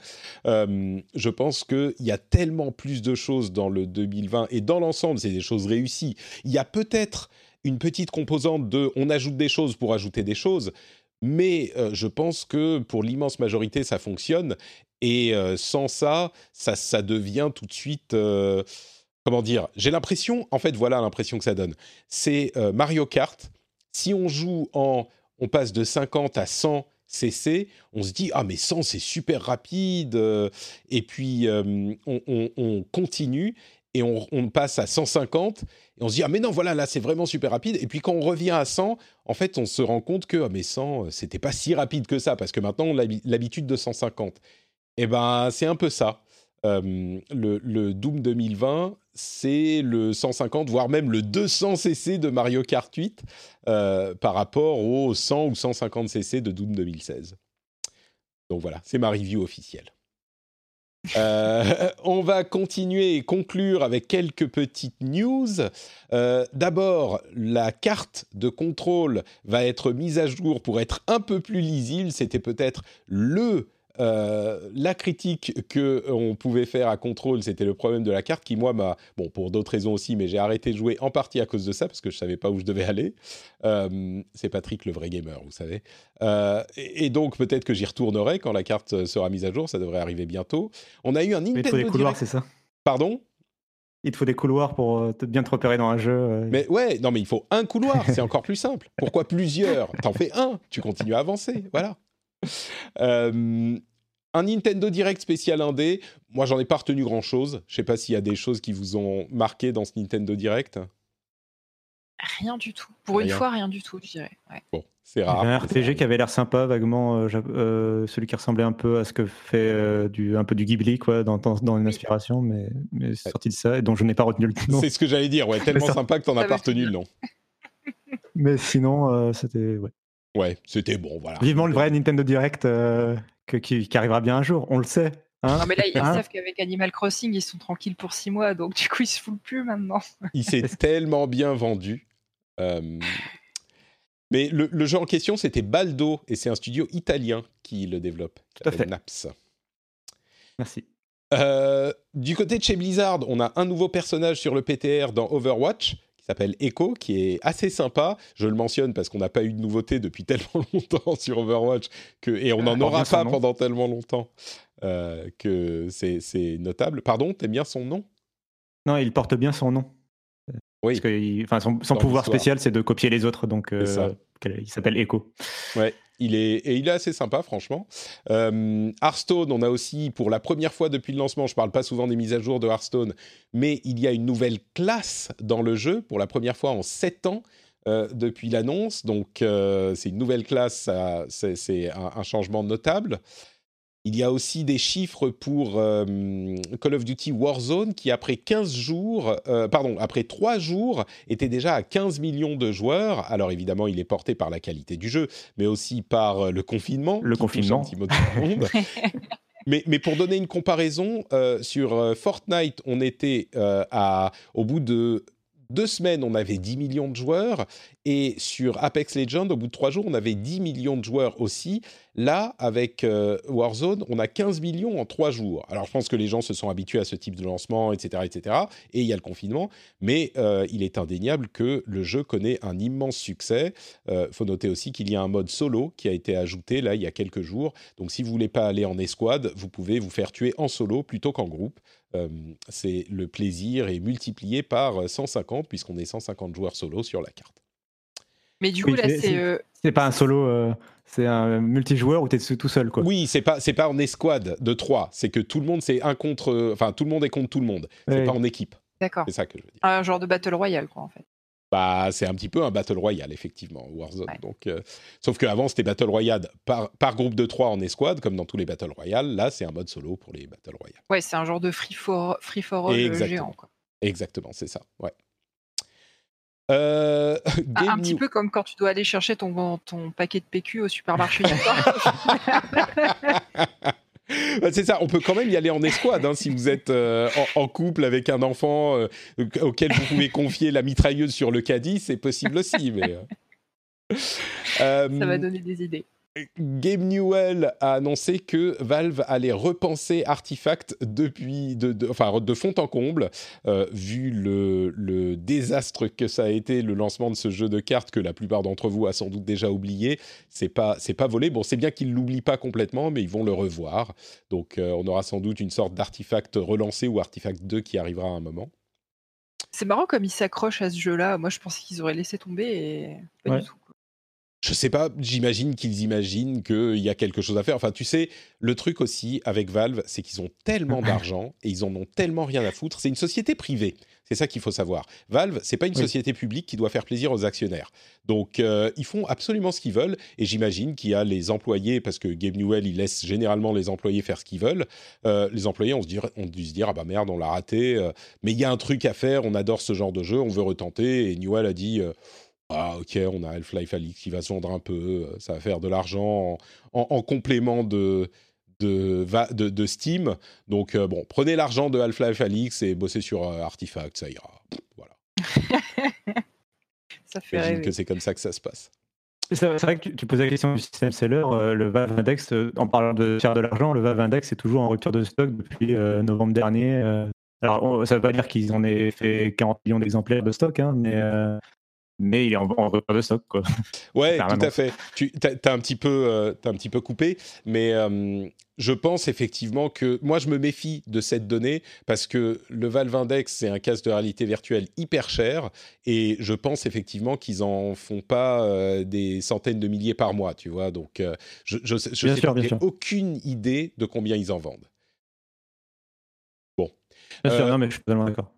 Euh, je pense qu'il y a tellement plus de choses dans le 2020 et dans l'ensemble c'est des choses réussies. Il y a peut-être une petite composante de on ajoute des choses pour ajouter des choses. Mais euh, je pense que pour l'immense majorité, ça fonctionne. Et euh, sans ça, ça, ça devient tout de suite. euh, comment dire J'ai l'impression, en fait, voilà l'impression que ça donne. C'est euh, Mario Kart. Si on joue en. On passe de 50 à 100 CC, on se dit Ah, mais 100, c'est super rapide. et puis, on, on- on continue et on, on passe à 150 et on se dit ah mais non voilà là c'est vraiment super rapide et puis quand on revient à 100 en fait on se rend compte que ah, mais 100 euh, c'était pas si rapide que ça parce que maintenant on a l'habi- l'habitude de 150 et ben c'est un peu ça le, Doom 2020 c'est le 150 voire même le 200 cc de Mario Kart 8 euh, par rapport aux 100 ou 150 cc de Doom 2016 donc voilà c'est ma review officielle euh, on va continuer et conclure avec quelques petites news. Euh, D'abord, la carte de contrôle va être mise à jour pour être un peu plus lisible. C'était peut-être le euh, la critique que on pouvait faire à contrôle, c'était le problème de la carte qui moi m'a bon pour d'autres raisons aussi, mais j'ai arrêté de jouer en partie à cause de ça parce que je savais pas où je devais aller. Euh, c'est Patrick le vrai gamer, vous savez. Euh, et, et donc peut-être que j'y retournerai quand la carte sera mise à jour. Ça devrait arriver bientôt. On a eu un Mais il te Nintendo faut des couloirs, c'est ça? Pardon? Il te faut des couloirs pour euh, te- bien te repérer dans un jeu. euh. Mais ouais, non mais il faut un couloir, c'est encore plus simple. Pourquoi plusieurs? T'en fais un, tu continues à avancer, voilà. Euh, un Nintendo Direct spécial indé, moi j'en ai pas retenu grand chose. Je sais pas s'il y a des choses qui vous ont marqué dans ce Nintendo Direct. Rien du tout. Pour une fois, rien du tout, je dirais. Ouais. Bon, c'est Il y rare. avait un RPG qui avait l'air sympa, vaguement, euh, euh, celui qui ressemblait un peu à ce que fait euh, du, un peu du Ghibli, quoi, dans, dans, dans une inspiration, mais, mais c'est sorti de ça, et dont je n'ai pas retenu le nom. C'est ce que j'allais dire, ouais, tellement sympa que t'en as pas retenu le nom. Mais sinon, euh, c'était. ouais. Ouais, c'était bon, voilà. Vivement le vrai Nintendo Direct euh, que- qui, qui arrivera bien un jour, on le sait. hein. Non, mais là, ils Hein? savent qu'avec Animal Crossing, ils sont tranquilles pour six mois, donc du coup, ils se foulent plus maintenant. Il s'est tellement bien vendu. Euh, Mais le, le jeu en question, c'était Baldo, et c'est un studio italien qui le développe. Tout à fait. Naps. Merci. Euh, du côté de chez Blizzard, on a un nouveau personnage sur le PTR dans Overwatch s'appelle Echo, qui est assez sympa. Je le mentionne parce qu'on n'a pas eu de nouveauté depuis tellement longtemps sur Overwatch que, et on Ah, n'en porte aura pas pendant tellement longtemps euh, que c'est notable. Pardon, t'aimes bien son nom? Non, il porte bien son nom. Oui. Parce que il- enfin, son, pouvoir spécial, c'est de copier les autres, donc euh, il s'appelle Echo. Ouais, il est, et il est assez sympa, franchement. Euh, Hearthstone, on a aussi, pour la première fois depuis le lancement, je parle pas souvent des mises à jour de Hearthstone, mais il y a une nouvelle classe dans le jeu, pour la première fois en 7 ans. euh, depuis l'annonce, donc euh, c'est une nouvelle classe, c'est un changement notable. Il y a aussi des chiffres pour euh, Call of Duty Warzone qui, après 15 jours, euh, pardon, après 3 jours, était déjà à 15 millions de joueurs. Alors évidemment, il est porté par la qualité du jeu, mais aussi par euh, le confinement. Le confinement. monde. mais, mais pour donner une comparaison, euh, sur Fortnite, on était euh, à, au bout de deux semaines, on avait 10 millions de joueurs. Et sur Apex Legends, au bout de trois jours, on avait 10 millions de joueurs aussi. Là, avec euh, Warzone, on a 15 millions en trois jours. Alors, je pense que les gens se sont habitués à ce type de lancement, etc., etc. Et il y a le confinement. Mais euh, il est indéniable que le jeu connaît un immense succès. Il faut noter aussi qu'il y a un mode solo qui a été ajouté là il y a quelques jours. Donc, si vous voulez pas aller en escouade, vous pouvez vous faire tuer en solo plutôt qu'en groupe. Euh, c'est le plaisir est multiplié par 150 150 puisqu'on est 150 joueurs solo sur la carte. Mais du coup, Oui, là, c'est- c'est. euh, C'est pas un solo, euh, c'est un multijoueur où t'es tout seul, quoi. Oui, c'est pas c'est pas en escouade de 3, c'est que tout le monde c'est un contre enfin tout le monde est contre tout le monde. C'est pas en équipe. D'accord. C'est ça que je veux dire. Un genre de Battle Royale, quoi, en fait. Bah, c'est un petit peu un battle royale effectivement Warzone. Ouais. Donc euh, sauf qu'avant c'était battle royale par par groupe de 3 en escouade comme dans tous les battle royale, là c'est un mode solo pour les battle royale. Ouais, c'est un genre de free for, free for all euh, Exactement. géant, quoi. Exactement, c'est ça. Ouais. Euh, Ah, un petit peu comme quand tu dois aller chercher ton, ton paquet de PQ au supermarché c'est ça, on peut quand même y aller en escouade hein, si vous êtes euh, en, en couple avec un enfant euh, auquel vous pouvez confier la mitrailleuse sur le caddie, c'est possible aussi. Mais, euh. Ça va donner des idées. Gabe Newell a annoncé que Valve allait repenser Artifact depuis, de, de- enfin, de fond en comble, euh, vu le, le désastre que ça a été le lancement de ce jeu de cartes que la plupart d'entre vous a sans doute déjà oublié. C'est pas, c'est pas volé. Bon, c'est bien qu'ils l'oublient pas complètement, mais ils vont le revoir. Donc, euh, on aura sans doute une sorte d'Artifact relancé ou Artifact 2 qui arrivera à un moment. C'est marrant comme ils s'accrochent à ce jeu-là. Moi, je pensais qu'ils auraient laissé tomber et pas Ouais. du tout. Je sais pas, j'imagine qu'ils imaginent qu'il y a quelque chose à faire. Enfin, tu sais, le truc aussi avec Valve, c'est qu'ils ont tellement d'argent et ils en ont tellement rien à foutre. C'est une société privée. C'est ça qu'il faut savoir. Valve, c'est pas une Oui. société publique qui doit faire plaisir aux actionnaires. Donc, euh, ils font absolument ce qu'ils veulent. Et j'imagine qu'il y a les employés, parce que Gabe Newell, il laisse généralement les employés faire ce qu'ils veulent. Euh, les employés ont, se dire, ont dû se dire, ah bah merde, on l'a raté. euh, mais il y a un truc à faire. On adore ce genre de jeu. On veut retenter. Et Newell a dit. Ah ok, on a Half-Life Alix qui va se vendre un peu, euh, ça va faire de l'argent en, en- en complément de, de, va- de, de Steam. Donc euh, bon, prenez l'argent de Half-Life Alix et bossez sur euh, Artifact, ça ira. Pff, Voilà, Ça fait j'imagine rêver. que c'est comme ça que ça se passe. C'est vrai que tu, posais la question du système seller. euh, le Valve Index, en parlant de faire de l'argent, le Valve Index est toujours en rupture de stock depuis euh, novembre dernier. alors, on- ça ne veut pas dire qu'ils en aient fait 40 millions d'exemplaires de stock, hein, mais, euh, mais il est en, en de stock. Quoi. Ouais, tout à fait. Tu as, un petit peu, euh, un petit peu coupé, mais euh, je pense effectivement que moi je me méfie de cette donnée parce que le Valve Index c'est un casque de réalité virtuelle hyper cher et je pense effectivement qu'ils en font pas euh, des centaines de milliers par mois, tu vois. Donc euh, je, sûr. aucune idée de combien ils en vendent. Bien sûr, non, mais je suis totalement d'accord.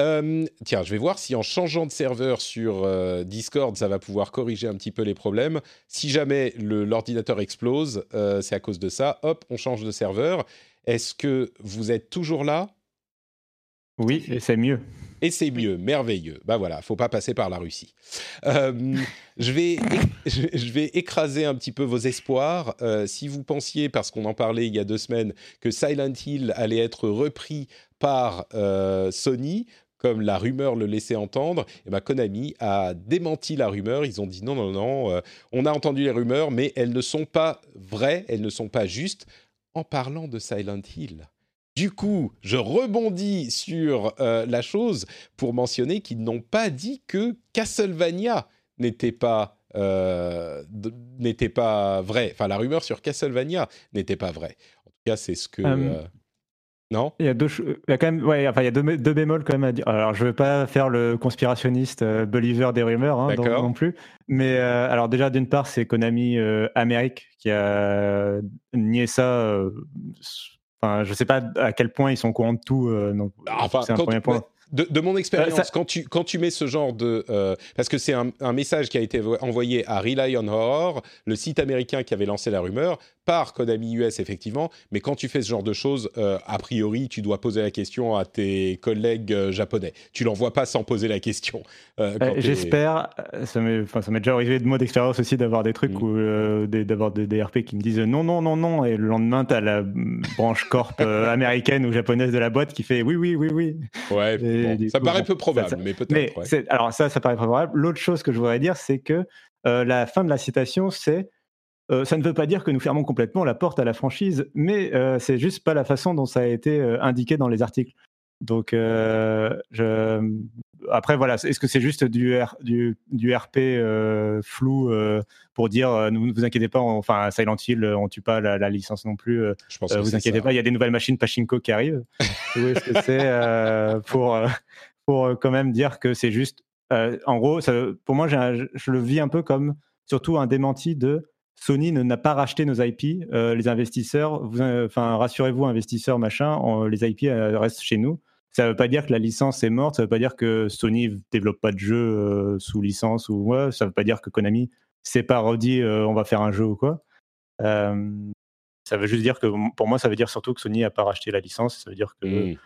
Euh, tiens, je vais voir si en changeant de serveur sur euh, Discord, ça va pouvoir corriger un petit peu les problèmes. Si jamais l'ordinateur explose, euh, c'est à cause de ça. Hop, on change de serveur. Est-ce que vous êtes toujours là? Oui, et c'est mieux. Et c'est mieux, merveilleux. Bah voilà, faut pas passer par la Russie. Euh, je, vais, je je vais écraser un petit peu vos espoirs. Euh, si vous pensiez, parce qu'on en parlait il y a deux semaines, que Silent Hill allait être repris par euh, Sony, comme la rumeur le laissait entendre, et ben Konami a démenti la rumeur. Ils ont dit non, non, non, euh, on a entendu les rumeurs, mais elles ne sont pas vraies, elles ne sont pas justes. En parlant de Silent Hill, du coup, je rebondis sur euh, la chose pour mentionner qu'ils n'ont pas dit que Castlevania n'était pas euh, n'était pas vrai. Enfin, la rumeur sur Castlevania n'était pas vraie. En tout cas, c'est ce que. Euh, Non Il y a deux, cho- il y a quand même, ouais, enfin, il y a deux, bémols quand même à dire. Alors, je veux pas faire le conspirationniste euh, believer des rumeurs hein, non, plus, mais euh, alors déjà d'une part, c'est Konami euh, Amérique qui a nié ça. Enfin, je sais pas à quel point ils sont au courant de tout. donc, Enfin, c'est un quand- premier point. De, de mon expérience, Euh, ça- quand, tu, quand tu mets ce genre de... euh, parce que c'est un, un message qui a été vo- envoyé à Rely on Horror, le site américain qui avait lancé la rumeur, par Konami US effectivement, mais quand tu fais ce genre de choses, euh, a priori, tu dois poser la question à tes collègues japonais. Tu l'envoies pas sans poser la question. euh, J'espère, ça m'est déjà arrivé de moi d'expérience aussi d'avoir des trucs Mm. des- d'avoir des, des RP qui me disent non, non, non, non, et le lendemain, tu as la branche corp américaine ou japonaise de la boîte qui fait oui, oui, oui, oui. Ouais, Et bon, du ça coup, paraît bon, peu probable, ça- ça- mais peut-être. Ouais. alors ça, ça paraît favorable. L'autre chose que je voudrais dire, c'est que euh, la fin de la citation, c'est euh, ça ne veut pas dire que nous fermons complètement la porte à la franchise, mais euh, c'est juste pas la façon dont ça a été indiqué dans les articles. Donc, euh, je... après, voilà, est-ce que c'est juste du, R- du, du RP euh, flou euh, pour dire ne vous inquiétez pas, on- enfin, Silent Hill, on tue pas la, la licence non plus, Je pense que vous inquiétez ça. pas, il y a des nouvelles machines Pachinko qui arrivent. Ou est-ce que c'est pour, pour quand même dire que c'est juste. en gros, ça- pour moi, un- je le vis un peu comme surtout un démenti de Sony ne n'a pas racheté nos IP. euh, les investisseurs, euh, enfin, rassurez-vous, investisseurs, machin, on- les IP euh, restent chez nous. Ça ne veut pas dire que la licence est morte. Ça ne veut pas dire que Sony développe pas de jeu euh, sous licence ou ouais. Ça ne veut pas dire que Konami s'est pas redit euh, on va faire un jeu ou quoi. Euh, ça veut juste dire que pour moi, ça veut dire surtout que Sony n'a pas racheté la licence. Ça veut dire que Mm.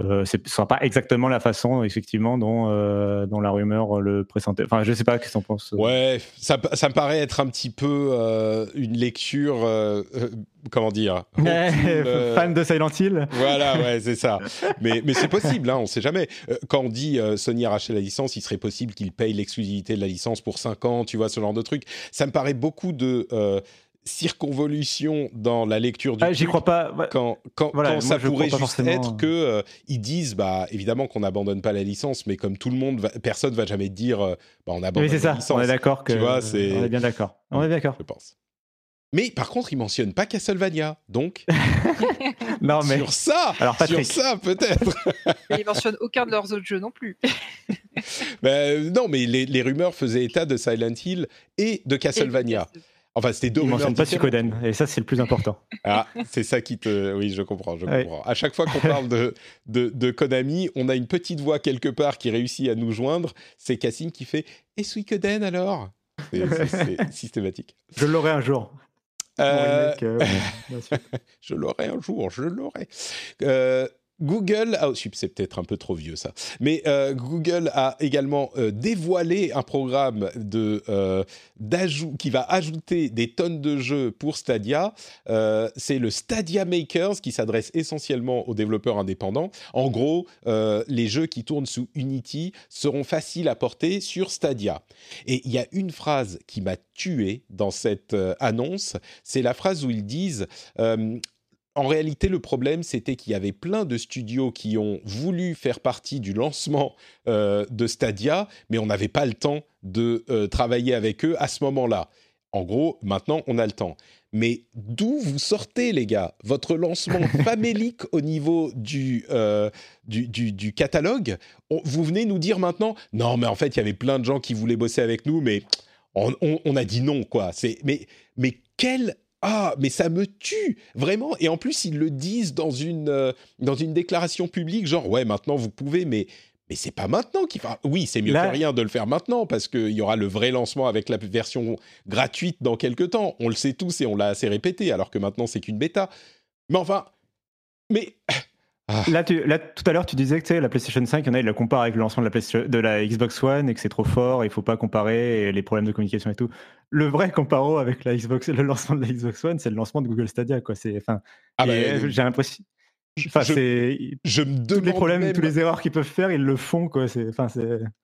Euh, ce ne sera pas exactement la façon, effectivement, dont, euh, dont la rumeur le présentait. Enfin, je sais pas, qu'est-ce qu'on pense Ouais, ça, ça me paraît être un petit peu euh, une lecture, euh, euh, comment dire, euh, Fan de Silent Hill Voilà, ouais, c'est ça. Mais, mais c'est possible, hein, on sait jamais. Euh, Quand on dit euh, Sony a racheté la licence, il serait possible qu'il paye l'exclusivité de la licence pour 5 ans, tu vois, ce genre de truc. Ça me paraît beaucoup de euh, circonvolution dans la lecture du Ah, J'y crois pas. Ouais. Quand, quand, Voilà, quand moi, ça pourrait juste forcément. être que euh, ils disent, bah évidemment qu'on n'abandonne pas la licence, mais comme tout le monde, va, personne va jamais dire, euh, bah on abandonne la ça. licence. On est d'accord que. Tu vois, c'est- On est bien d'accord. On est d'accord. Je pense. Mais par contre, ils mentionnent pas Castlevania, donc Non, mais. sur ça, Alors, Patrick. sur ça peut-être. Ils mentionnent aucun de leurs autres jeux non plus. Ben, non, mais les, les rumeurs faisaient état de Silent Hill et de Castlevania. Enfin, c'était deux Ils mentionnent pas. Suikoden. Et ça, c'est le plus important. Ah, c'est ça qui te... Oui, je comprends, je Ouais. comprends. À chaque fois qu'on parle de, de, de Konami, on a une petite voix quelque part qui réussit à nous joindre. C'est Cassim qui fait « Et Suikoden alors ?» C'est c'est- c'est systématique. Je l'aurai un jour. Euh, euh. Je l'aurai un jour, je l'aurai. Euh, Google, ah, c'est peut-être un peu trop vieux ça, mais euh, Google a également euh, dévoilé un programme euh, qui va ajouter des tonnes de jeux pour Stadia. C'est le Stadia Makers qui s'adresse essentiellement aux développeurs indépendants. En gros, les jeux qui tournent sous Unity seront faciles à porter sur Stadia. Et il y a une phrase qui m'a tué dans cette annonce, c'est la phrase où ils disent en réalité, le problème, c'était qu'il y avait plein de studios qui ont voulu faire partie du lancement euh, de Stadia, mais on n'avait pas le temps de euh, travailler avec eux à ce moment-là. En gros, maintenant, on a le temps. Mais d'où vous sortez, les gars? Votre lancement famélique au niveau du, euh, du, du- du catalogue, on- vous venez nous dire maintenant, non, mais en fait, il y avait plein de gens qui voulaient bosser avec nous, mais on, on- on a dit non, quoi. C'est, mais, mais quel ah, mais ça me tue, vraiment. Et en plus, ils le disent dans une, euh, dans une déclaration publique, genre, ouais, maintenant vous pouvez, mais, mais c'est pas maintenant qu'il faut. Oui, c'est mieux Là- que rien de le faire maintenant, parce qu'il y aura le vrai lancement avec la version gratuite dans quelques temps. On le sait tous et on l'a assez répété, alors que maintenant, c'est qu'une bêta. Mais enfin, mais. Ah. Là, tu, là, tout à l'heure, tu disais que tu sais, la PlayStation 5, il y en a, ils la comparent avec le lancement de la, PlayStation- de la Xbox One et que c'est trop fort, il faut pas comparer et les problèmes de communication et tout. Le vrai comparo avec la Xbox, le lancement de la Xbox One, c'est le lancement de Google Stadia, quoi. C'est, enfin, Ah bah, euh, j'ai l'impression. Enfin, je- me tous les demande problèmes, même- tous les erreurs qu'ils peuvent faire, ils le font, quoi. Enfin.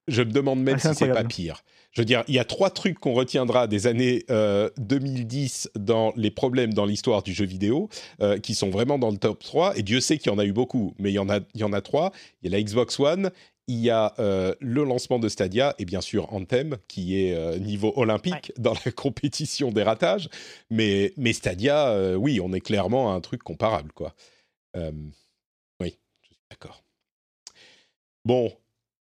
Je me demande même si c'est pas pire. Je veux dire, il y a trois trucs qu'on retiendra des années euh, 2010 dans les problèmes dans l'histoire du jeu vidéo, euh, qui sont vraiment dans le top 3. Et Dieu sait qu'il y en a eu beaucoup, mais il y en a, il y en a trois. Il y a la Xbox One, il y a euh, le lancement de Stadia, et bien sûr Anthem, qui est euh, niveau olympique dans la compétition des ratages. Mais, mais Stadia, euh, oui, on est clairement à un truc comparable, quoi. Euh, oui, je suis d'accord. Bon,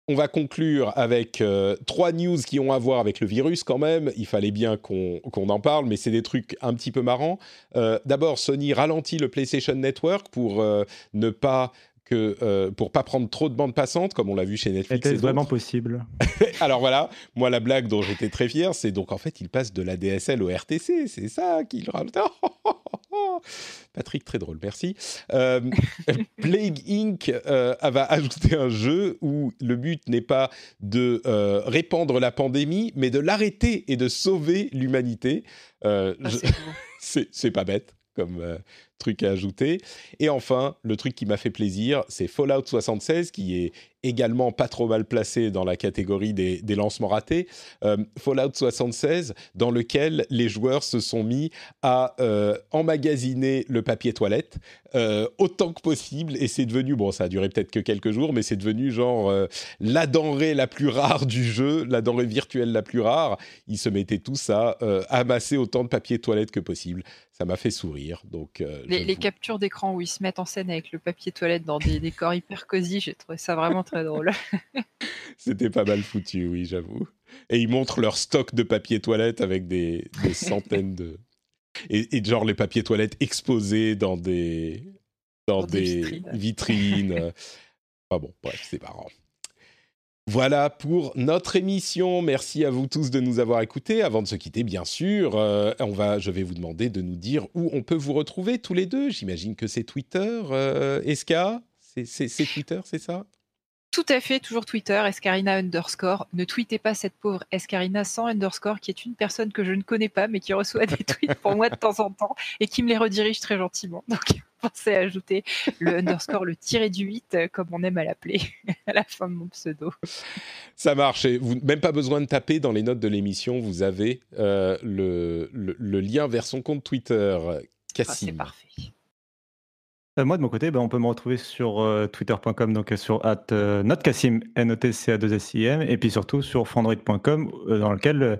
on va conclure avec euh, trois news qui ont à voir avec le virus quand même. Il fallait bien qu'on en parle, mais c'est des trucs un petit peu marrants. Euh, D'abord, Sony ralentit le PlayStation Network pour ne pas que euh, pour pas prendre trop de bandes passantes, comme on l'a vu chez Netflix. Et vraiment possible Alors voilà, moi la blague dont j'étais très fier, c'est donc en fait il passe de la DSL au RTC, c'est ça qu'il ralentit. Patrick, très drôle, merci. Euh, Plague Inc. euh, va ajouter un jeu où le but n'est pas de euh, répandre la pandémie, mais de l'arrêter et de sauver l'humanité. Euh, Ah, c'est pas bête comme euh, truc à ajouter. Et enfin, le truc qui m'a fait plaisir, c'est Fallout 76, qui est également pas trop mal placé dans la catégorie des, des lancements ratés. Euh, Fallout 76, dans lequel les joueurs se sont mis à euh, emmagasiner le papier toilette euh, autant que possible. Et c'est devenu, bon, ça a duré peut-être que quelques jours, mais c'est devenu genre euh, la denrée la plus rare du jeu, la denrée virtuelle la plus rare. Ils se mettaient tous à amasser autant de papier toilette que possible. Ça m'a fait sourire. Donc, Les, je les vous- captures d'écran où ils se mettent en scène avec le papier toilette dans des décors hyper cosy, j'ai trouvé ça vraiment très drôle. C'était pas mal foutu, oui, j'avoue. Et ils montrent leur stock de papier toilette avec des, des centaines de. Et, et, genre les papiers toilettes exposés dans des, dans, des, des, vitrines. vitrines. enfin bon, bref, c'est marrant. Voilà pour notre émission. Merci à vous tous de nous avoir écoutés. Avant de se quitter, bien sûr, euh, on va, je vais vous demander de nous dire où on peut vous retrouver tous les deux. J'imagine que c'est Twitter. Euh, Eska, c'est Twitter, c'est ça? Tout à fait, toujours Twitter, Escarina underscore. Ne tweetez pas cette pauvre Escarina sans underscore, qui est une personne que je ne connais pas, mais qui reçoit des tweets pour moi de temps en temps et qui me les redirige très gentiment. Donc, pensez à ajouter le underscore, le tiré du 8, comme on aime à l'appeler, à la fin de mon pseudo. Ça marche. Et vous même pas besoin de taper dans les notes de l'émission. Vous avez euh, le, le, le, lien vers son compte Twitter. Cassim. Ah, c'est parfait. Euh, moi, de mon côté, ben, on peut me retrouver sur euh, twitter.com, donc sur at euh, notcassim, n o t c a 2 s i m et puis surtout sur frandroid.com, dans lequel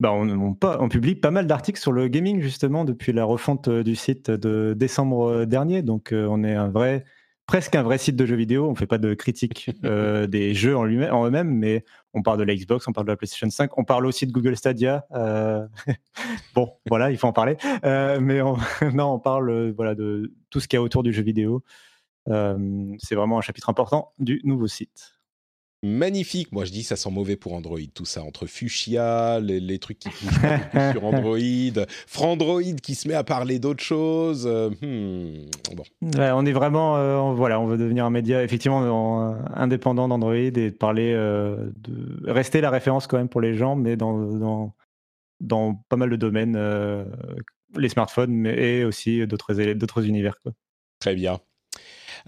ben, on, publie pas mal d'articles sur le gaming, justement, depuis la refonte du site de décembre dernier. Donc, on est un vrai, presque un vrai site de jeux vidéo. On fait pas de critique des jeux en, en eux-mêmes, mais on parle de la Xbox, on parle de la PlayStation 5, on parle aussi de Google Stadia. Euh... bon, voilà, il faut en parler. Euh, mais on... non, on parle voilà, de tout ce qu'il y a autour du jeu vidéo. Euh, c'est vraiment un chapitre important du nouveau site magnifique. Moi, je dis ça sent mauvais pour Android, tout ça entre Fuchsia, les, les trucs qui bougent sur Android, Frandroid qui se met à parler d'autres choses. Euh, hmm, bon. Ouais, on est vraiment, euh, voilà, on veut devenir un média effectivement indépendant d'Android et parler, euh, de rester la référence quand même pour les gens, mais dans dans, dans pas mal de domaines, euh, les smartphones, mais et aussi d'autres d'autres univers. Quoi. Très bien.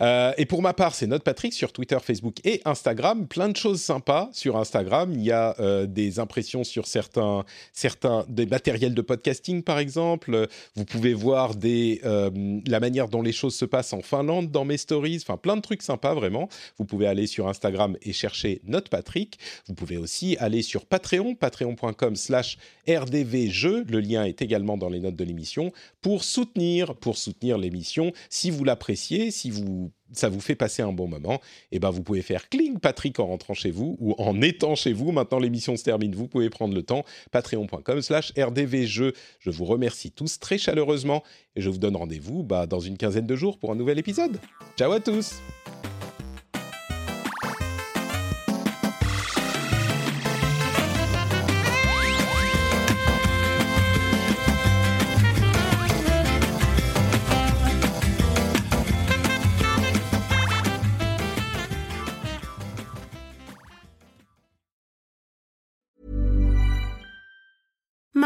Euh, et pour ma part, c'est Note Patrick sur Twitter, Facebook et Instagram. Plein de choses sympas sur Instagram. Il y a euh, des impressions sur certains, certains des matériels de podcasting, par exemple. Vous pouvez voir euh, la manière dont les choses se passent en Finlande dans mes stories. Enfin, plein de trucs sympas, vraiment. Vous pouvez aller sur Instagram et chercher Note Patrick. Vous pouvez aussi aller sur Patreon, patreon.com slash. Le lien est également dans les notes de l'émission pour soutenir, pour soutenir l'émission. Si vous l'appréciez, si vous ça vous fait passer un bon moment, et eh ben vous pouvez faire cling Patrick en rentrant chez vous ou en étant chez vous. Maintenant l'émission se termine, vous pouvez prendre le temps. Patreon.com/slash. Je vous remercie tous très chaleureusement et je vous donne rendez-vous bah, dans une quinzaine de jours pour un nouvel épisode. Ciao à tous.